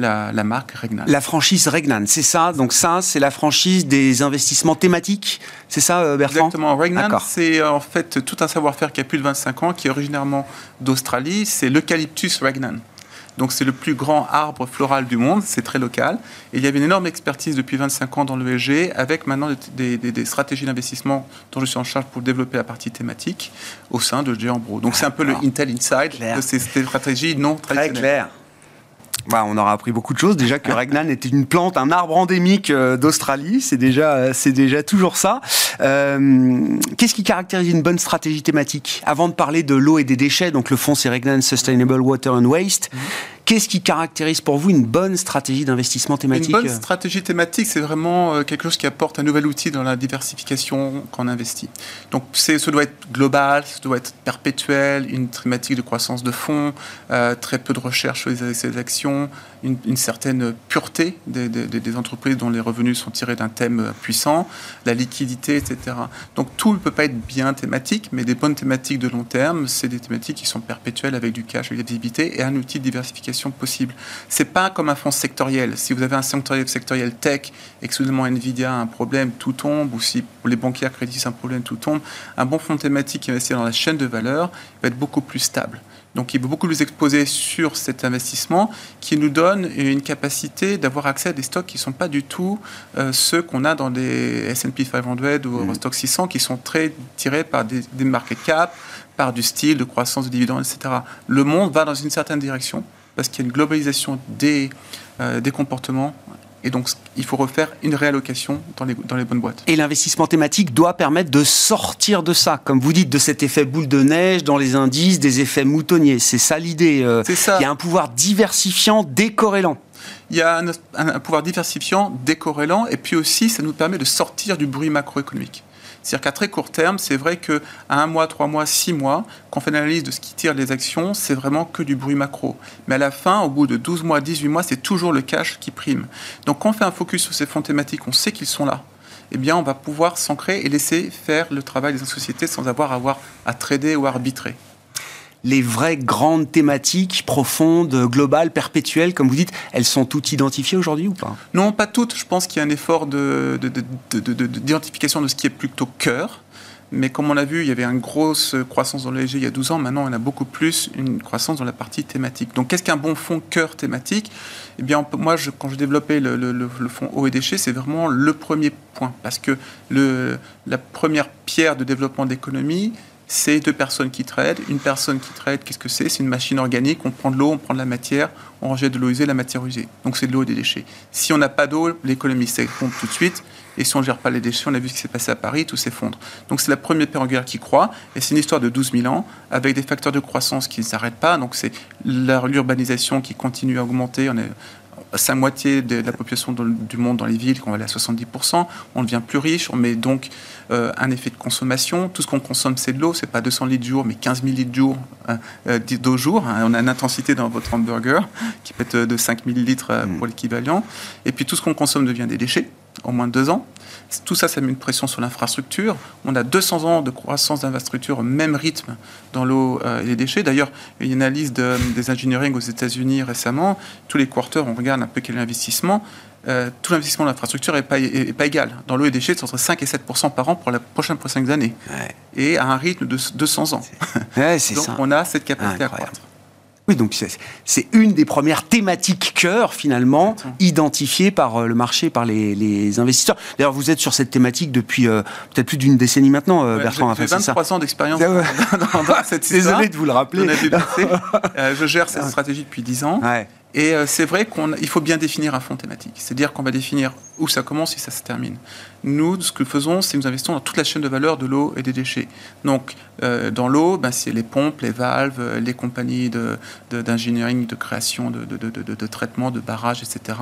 la, marque Regnan. La franchise Regnan, c'est ça Donc ça, c'est la franchise des investissements thématiques C'est ça, euh, Bertrand? Exactement. Regnan, c'est euh, en fait tout un savoir-faire qui a plus de 25 ans, qui est originairement d'Australie. C'est l'eucalyptus Regnan. Donc c'est le plus grand arbre floral du monde, c'est très local. Et il y avait une énorme expertise depuis 25 ans dans l'ESG, avec maintenant des, stratégies d'investissement dont je suis en charge pour développer la partie thématique au sein de Géant Bro. Donc c'est un peu le Intel Inside de ces stratégies non traditionnelles. Très clair. Bah, on aura appris beaucoup de choses. Déjà que Regnan était une plante, un arbre endémique euh, d'Australie, c'est déjà, euh, c'est déjà toujours ça. Euh, qu'est-ce qui caractérise une bonne stratégie thématique? Avant de parler de l'eau et des déchets, donc le fond c'est Regnan Sustainable Water and Waste. Qu'est-ce qui caractérise pour vous une bonne stratégie d'investissement thématique Une bonne stratégie thématique, c'est vraiment euh, quelque chose qui apporte un nouvel outil dans la diversification qu'on investit. Donc, ça doit être global, ça doit être perpétuel, une thématique de croissance de fonds, euh, très peu de recherche sur les, actions, une, certaine pureté des, entreprises dont les revenus sont tirés d'un thème puissant, la liquidité, etc. Donc, tout ne peut pas être bien thématique, mais des bonnes thématiques de long terme, c'est des thématiques qui sont perpétuelles avec du cash, avec la visibilité et un outil de diversification possible. C'est pas comme un fonds sectoriel. Si vous avez un sectoriel, sectoriel tech et que soudainement Nvidia a un problème, tout tombe, ou si les banquiers crédits un problème, tout tombe, un bon fonds thématique qui investit dans la chaîne de valeur va être beaucoup plus stable. Donc il va beaucoup plus exposer sur cet investissement qui nous donne une capacité d'avoir accès à des stocks qui ne sont pas du tout euh, ceux qu'on a dans des S&P 500 ou mmh. Eurostock 600 qui sont très tirés par des, des market cap, par du style de croissance de dividendes, etc. Le monde va dans une certaine direction parce qu'il y a une globalisation des, euh, des comportements et donc, il faut refaire une réallocation dans les, dans les bonnes boîtes. Et l'investissement thématique doit permettre de sortir de ça, comme vous dites, de cet effet boule de neige dans les indices, des effets moutonniers. C'est ça l'idée. Euh, C'est ça. Il y a un pouvoir diversifiant décorrélant. il y a un, un pouvoir diversifiant, décorrélant, et puis aussi, ça nous permet de sortir du bruit macroéconomique. C'est-à-dire qu'à très court terme, c'est vrai qu'à un mois, trois mois, six mois, quand on fait l'analyse de ce qui tire les actions, c'est vraiment que du bruit macro. Mais à la fin, au bout de 12 mois, 18 mois, c'est toujours le cash qui prime. Donc quand on fait un focus sur ces fonds thématiques, on sait qu'ils sont là. Eh bien, on va pouvoir s'ancrer et laisser faire le travail des sociétés sans avoir à, avoir à trader ou à arbitrer les vraies grandes thématiques profondes, globales, perpétuelles, comme vous dites, elles sont toutes identifiées aujourd'hui ou pas? Non, pas toutes. Je pense qu'il y a un effort d'identification de, ce qui est plutôt cœur. Mais comme on l'a vu, il y avait une grosse croissance dans le léger il y a 12 ans. Maintenant, on a beaucoup plus une croissance dans la partie thématique. Donc, qu'est-ce qu'un bon fonds cœur thématique? Eh bien, moi, quand je développais le, fonds eau et déchets, c'est vraiment le premier point. Parce que la première pierre de développement d'économie, c'est deux personnes qui traitent. Une personne qui traite, qu'est-ce que c'est? C'est une machine organique. On prend de l'eau, on prend de la matière, on rejette de l'eau usée, la matière usée. Donc c'est de l'eau et des déchets. Si on n'a pas d'eau, l'économie s'effondre tout de suite. Et si on ne gère pas les déchets, on a vu ce qui s'est passé à Paris, tout s'effondre. Donc c'est la première pérengulaire qui croît. Et c'est une histoire de 12 000 ans avec des facteurs de croissance qui ne s'arrêtent pas. Donc c'est l'urbanisation qui continue à augmenter. Sa moitié de la population du monde dans les villes, qu'on va aller à 70%, on devient plus riche, on met donc euh, un effet de consommation. Tout ce qu'on consomme, c'est de l'eau, c'est pas 200 litres jour, mais 15 000 litres jour, euh, euh, d'eau jour. Hein. On a une intensité dans votre hamburger qui peut être de 5 000 litres mm. pour l'équivalent. Et puis tout ce qu'on consomme devient des déchets en moins de deux ans. Tout ça, ça met une pression sur l'infrastructure. On a 200 ans de croissance d'infrastructure au même rythme dans l'eau et les déchets. D'ailleurs, il y a une analyse des engineering aux États-Unis récemment. Tous les quarters, on regarde un peu quel est l'investissement. Euh, tout l'investissement dans l'infrastructure n'est pas, pas égal. Dans l'eau et déchets, c'est entre 5 et 7% par an pour la prochaine 5 années. Et à un rythme de 200 ans. donc on a cette capacité à croître. Oui, donc c'est une des premières thématiques cœur, finalement, identifiées par euh, le marché, par les, investisseurs. D'ailleurs, vous êtes sur cette thématique depuis euh, peut-être plus d'une décennie maintenant, Bertrand. J'ai 23 ans d'expérience dans, dans, cette Désolé de vous le rappeler. je gère cette stratégie depuis 10 ans. Et c'est vrai qu'il faut bien définir un fonds thématique. C'est-à-dire qu'on va définir où ça commence et ça se termine. Nous, ce que nous faisons, c'est nous investissons dans toute la chaîne de valeur de l'eau et des déchets. Donc, euh, dans l'eau, ben, c'est les pompes, les valves, euh, les compagnies d'ingénierie, de, de, création, de, de, traitement, de barrages, etc.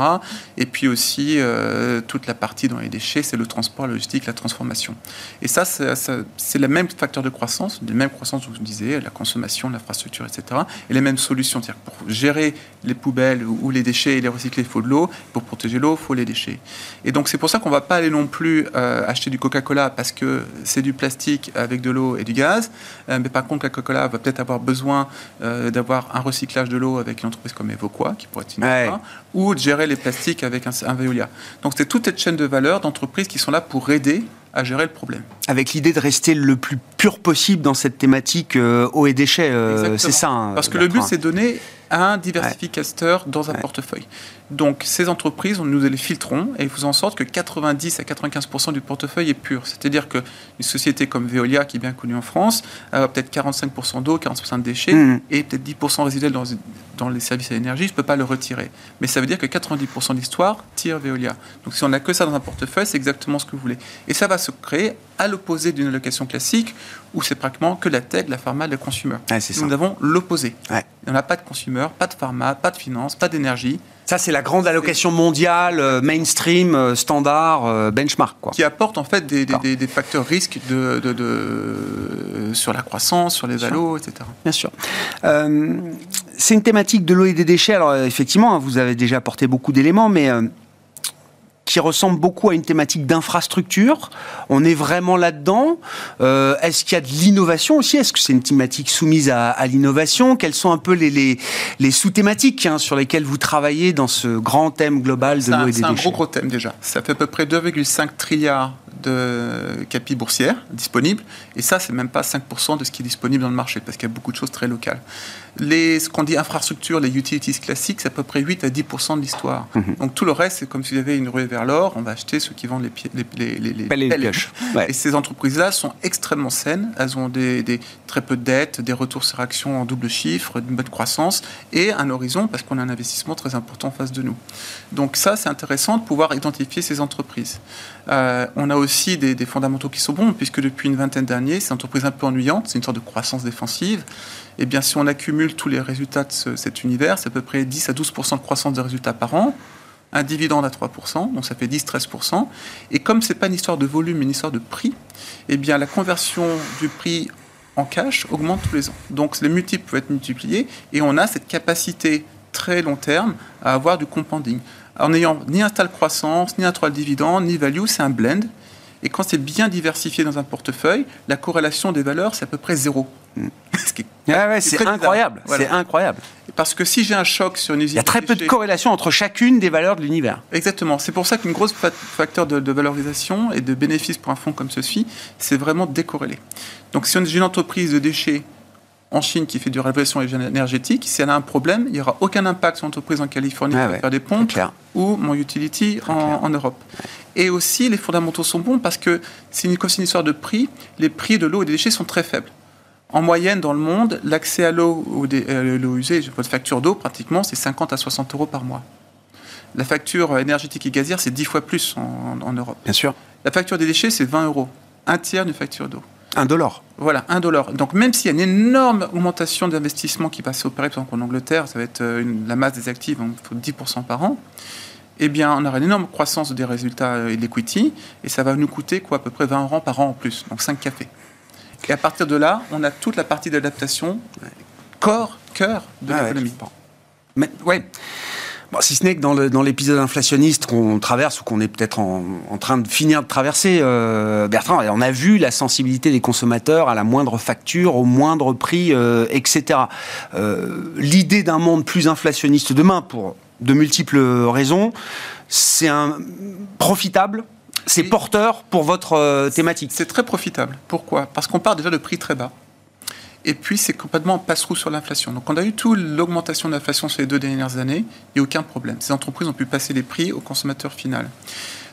Et puis aussi, euh, toute la partie dans les déchets, c'est le transport, la logistique, la transformation. Et ça, c'est le même facteur de croissance, les mêmes croissances, je vous disais, la consommation, l'infrastructure, etc. Et les mêmes solutions. C'est-à-dire pour gérer les poubelles ou les déchets et les recycler, il faut de l'eau. Pour protéger l'eau, il faut les déchets. Et donc, c'est pour ça qu'on ne va pas aller non plus euh, acheter du Coca-Cola parce que c'est du plastique avec de l'eau et du gaz. Euh, mais par contre, la Coca-Cola va peut-être avoir besoin euh, d'avoir un recyclage de l'eau avec une entreprise comme Evoqua, qui pourrait être une ou de gérer les plastiques avec un, un Veolia. Donc, c'est toute cette chaîne de valeur d'entreprises qui sont là pour aider à gérer le problème. Avec l'idée de rester le plus pur possible dans cette thématique eau et déchets, c'est ça. Hein, Parce que le but, c'est de un diversificateur dans un portefeuille. Donc ces entreprises, nous les filtrons et faisons en sorte que 90 à 95% du portefeuille est pur. C'est-à-dire qu'une société comme Veolia, qui est bien connue en France, a peut-être 45% d'eau, 40% de déchets mmh. et peut-être 10% résiduel dans, dans, les services à l'énergie, je ne peux pas le retirer. Mais ça veut dire que 90% de l'histoire tire Veolia. Donc si on n'a que ça dans un portefeuille, c'est exactement ce que vous voulez. Et ça va se créer à l'opposé d'une allocation classique où c'est pratiquement que la tech, la pharma, le consumer. nous avons l'opposé. On n'a pas de consumer, pas de pharma, pas de finance, pas d'énergie. Ça, c'est la grande allocation mondiale, euh, mainstream, euh, standard, euh, benchmark. Quoi. Qui apporte en fait des, facteurs risques de, de, sur la croissance, sur les valos, etc. Bien sûr. c'est une thématique de l'eau et des déchets. Alors, effectivement, hein, vous avez déjà apporté beaucoup d'éléments, mais qui ressemble beaucoup à une thématique d'infrastructure. On est vraiment là-dedans. Euh, est-ce qu'il y a de l'innovation aussi? Est-ce que c'est une thématique soumise à, l'innovation? Quelles sont un peu les, les, sous-thématiques hein, sur lesquelles vous travaillez dans ce grand thème global de l'eau et des déchets C'est un gros gros thème déjà. Ça fait à peu près 2,5 trilliards de capi boursière disponibles. Et ça, c'est même pas 5% de ce qui est disponible dans le marché, parce qu'il y a beaucoup de choses très locales. Les, ce qu'on dit infrastructure, les utilities classiques, c'est à peu près 8 à 10% de l'histoire. Mhm. Donc tout le reste, c'est comme si vous avez une ruée vers l'or, on va acheter ceux qui vendent les, pieds, les, les, les, Et ces entreprises-là sont extrêmement saines. Elles ont des, des, très peu de dettes, des retours sur action en double chiffre, une bonne croissance et un horizon, parce qu'on a un investissement très important en face de nous. Donc ça, c'est intéressant de pouvoir identifier ces entreprises. Euh, on a aussi des, fondamentaux qui sont bons, puisque depuis une vingtaine d'années, c'est une entreprise un peu ennuyante, c'est une sorte de croissance défensive. Et eh bien, si on accumule tous les résultats de cet univers, c'est à peu près 10 à 12% de croissance de résultats par an. un dividende à 3%, donc ça fait 10-13%. Et comme ce n'est pas une histoire de volume, mais une histoire de prix, eh bien la conversion du prix en cash augmente tous les ans. Donc les multiples peuvent être multipliés et on a cette capacité très long terme à avoir du compounding. En n'ayant ni un style croissance, ni un de dividende, ni value, c'est un blend. Et quand c'est bien diversifié dans un portefeuille, la corrélation des valeurs, c'est à peu près zéro. Mm. c'est incroyable. C'est incroyable. Parce que si j'ai un choc sur une usine. Il y a très peu de corrélation entre chacune des valeurs de l'univers. Exactement. C'est pour ça qu'une grosse facteur de, valorisation et de bénéfice pour un fonds comme ceci, c'est vraiment décorrélé. Donc si j'ai une entreprise de déchets en Chine qui fait du rénovation énergétique, si elle a un problème, il n'y aura aucun impact sur l'entreprise en Californie qui va faire des pompes ou mon utility en, Europe. Et aussi, les fondamentaux sont bons parce que c'est une, une histoire de prix. Les prix de l'eau et des déchets sont très faibles. En moyenne, dans le monde, l'accès à l'eau ou euh, l'eau usée, votre facture d'eau, pratiquement, c'est 50 à 60 euros par mois. La facture énergétique et gazière, c'est 10 fois plus en, Europe. Bien sûr. La facture des déchets, c'est 20 euros. Un tiers d'une facture d'eau. Un dollar. Voilà, un dollar. Donc même s'il y a une énorme augmentation d'investissement qui va s'opérer, par exemple en Angleterre, ça va être euh, la masse des actifs, il faut 10% par an, eh bien on aura une énorme croissance des résultats euh, et de l'equity, et ça va nous coûter quoi, à peu près 20 euros par an en plus, donc 5 cafés. Et à partir de là, on a toute la partie d'adaptation, corps, cœur de ah l'économie. Mais, ouais. Bon, si ce n'est que dans l'épisode inflationniste qu'on traverse ou qu'on est peut-être en, train de finir de traverser, euh, Bertrand, on a vu la sensibilité des consommateurs à la moindre facture, au moindre prix, euh, etc. Euh, l'idée d'un monde plus inflationniste demain, pour de multiples raisons, c'est un profitable c'est porteur pour votre thématique. C'est très profitable. Pourquoi? Parce qu'on part déjà de prix très bas. Et puis, c'est complètement passe-roue sur l'inflation. Donc, on a eu toute l'augmentation de l'inflation sur les deux dernières années, il n'y a aucun problème. Ces entreprises ont pu passer les prix au consommateur final.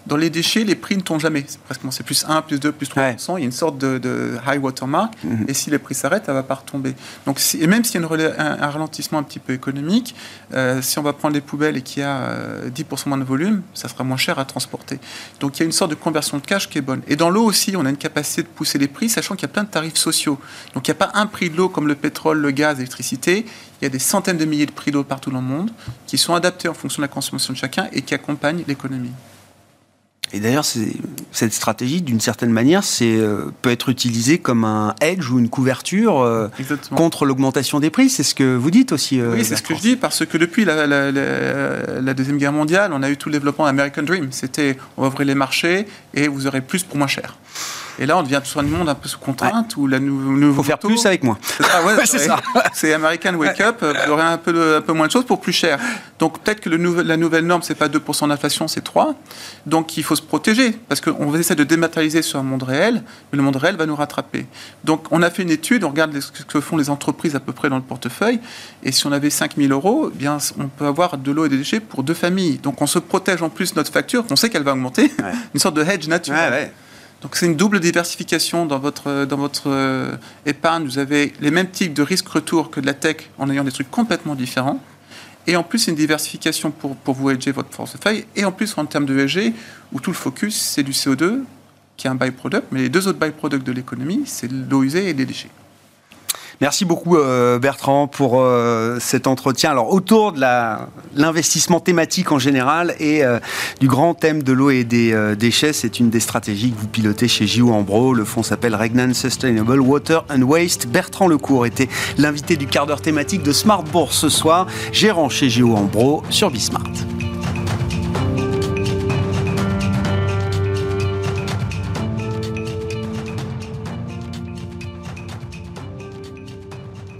Dans les déchets, les prix ne tombent jamais. C'est presque c'est plus 1, plus 2, plus 3%. Il y a une sorte de, high watermark. Mhm. Et si les prix s'arrêtent, elle ne va pas retomber. Donc, et même s'il y a un, ralentissement un petit peu économique, euh, si on va prendre les poubelles et qu'il y a 10% euh, moins de volume, ça sera moins cher à transporter. Donc il y a une sorte de conversion de cash qui est bonne. Et dans l'eau aussi, on a une capacité de pousser les prix, sachant qu'il y a plein de tarifs sociaux. Donc il n'y a pas un prix de l'eau comme le pétrole, le gaz, l'électricité. Il y a des centaines de milliers de prix d'eau partout dans le monde qui sont adaptés en fonction de la consommation de chacun et qui accompagnent l'économie. Et d'ailleurs, cette stratégie, d'une certaine manière, euh, peut être utilisée comme un hedge ou une couverture euh, contre l'augmentation des prix. C'est ce que vous dites aussi. Euh, oui, c'est ce que je dis, parce que depuis la, la, Deuxième Guerre mondiale, on a eu tout le développement American Dream. C'était on va ouvrir les marchés et vous aurez plus pour moins cher. Et là, on devient tout un monde un peu sous contrainte. Où la Il faut faire plus avec moins. C'est ça. c'est American Wake Up. Vous aurez un peu, un peu moins de choses pour plus cher. Donc peut-être que le la nouvelle norme, c'est pas 2% d'inflation, c'est 3. Donc il faut se protéger. Parce qu'on essaie de dématérialiser sur un monde réel, mais le monde réel va nous rattraper. Donc on a fait une étude, on regarde ce que font les entreprises à peu près dans le portefeuille. Et si on avait 5000 euros, eh bien, on peut avoir de l'eau et des déchets pour deux familles. Donc on se protège en plus notre facture, on sait qu'elle va augmenter. une sorte de hedge naturel. Donc c'est une double diversification dans votre, euh, épargne. Vous avez les mêmes types de risques-retour que de la tech en ayant des trucs complètement différents. Et en plus, une diversification pour, vous hedger votre portefeuille. Et en plus, en termes de hedger, où tout le focus, c'est du CO2, qui est un byproduct, mais les deux autres byproducts de l'économie, c'est l'eau usée et les déchets. Merci beaucoup euh, Bertrand pour euh, cet entretien. Alors autour de l'investissement thématique en général et euh, du grand thème de l'eau et des déchets, c'est une des stratégies que vous pilotez chez JO Ambro. Le fonds s'appelle Regnan Sustainable Water and Waste. Bertrand Lecourt était l'invité du quart d'heure thématique de Smart Bourse ce soir, gérant chez JO Ambro sur Bismart.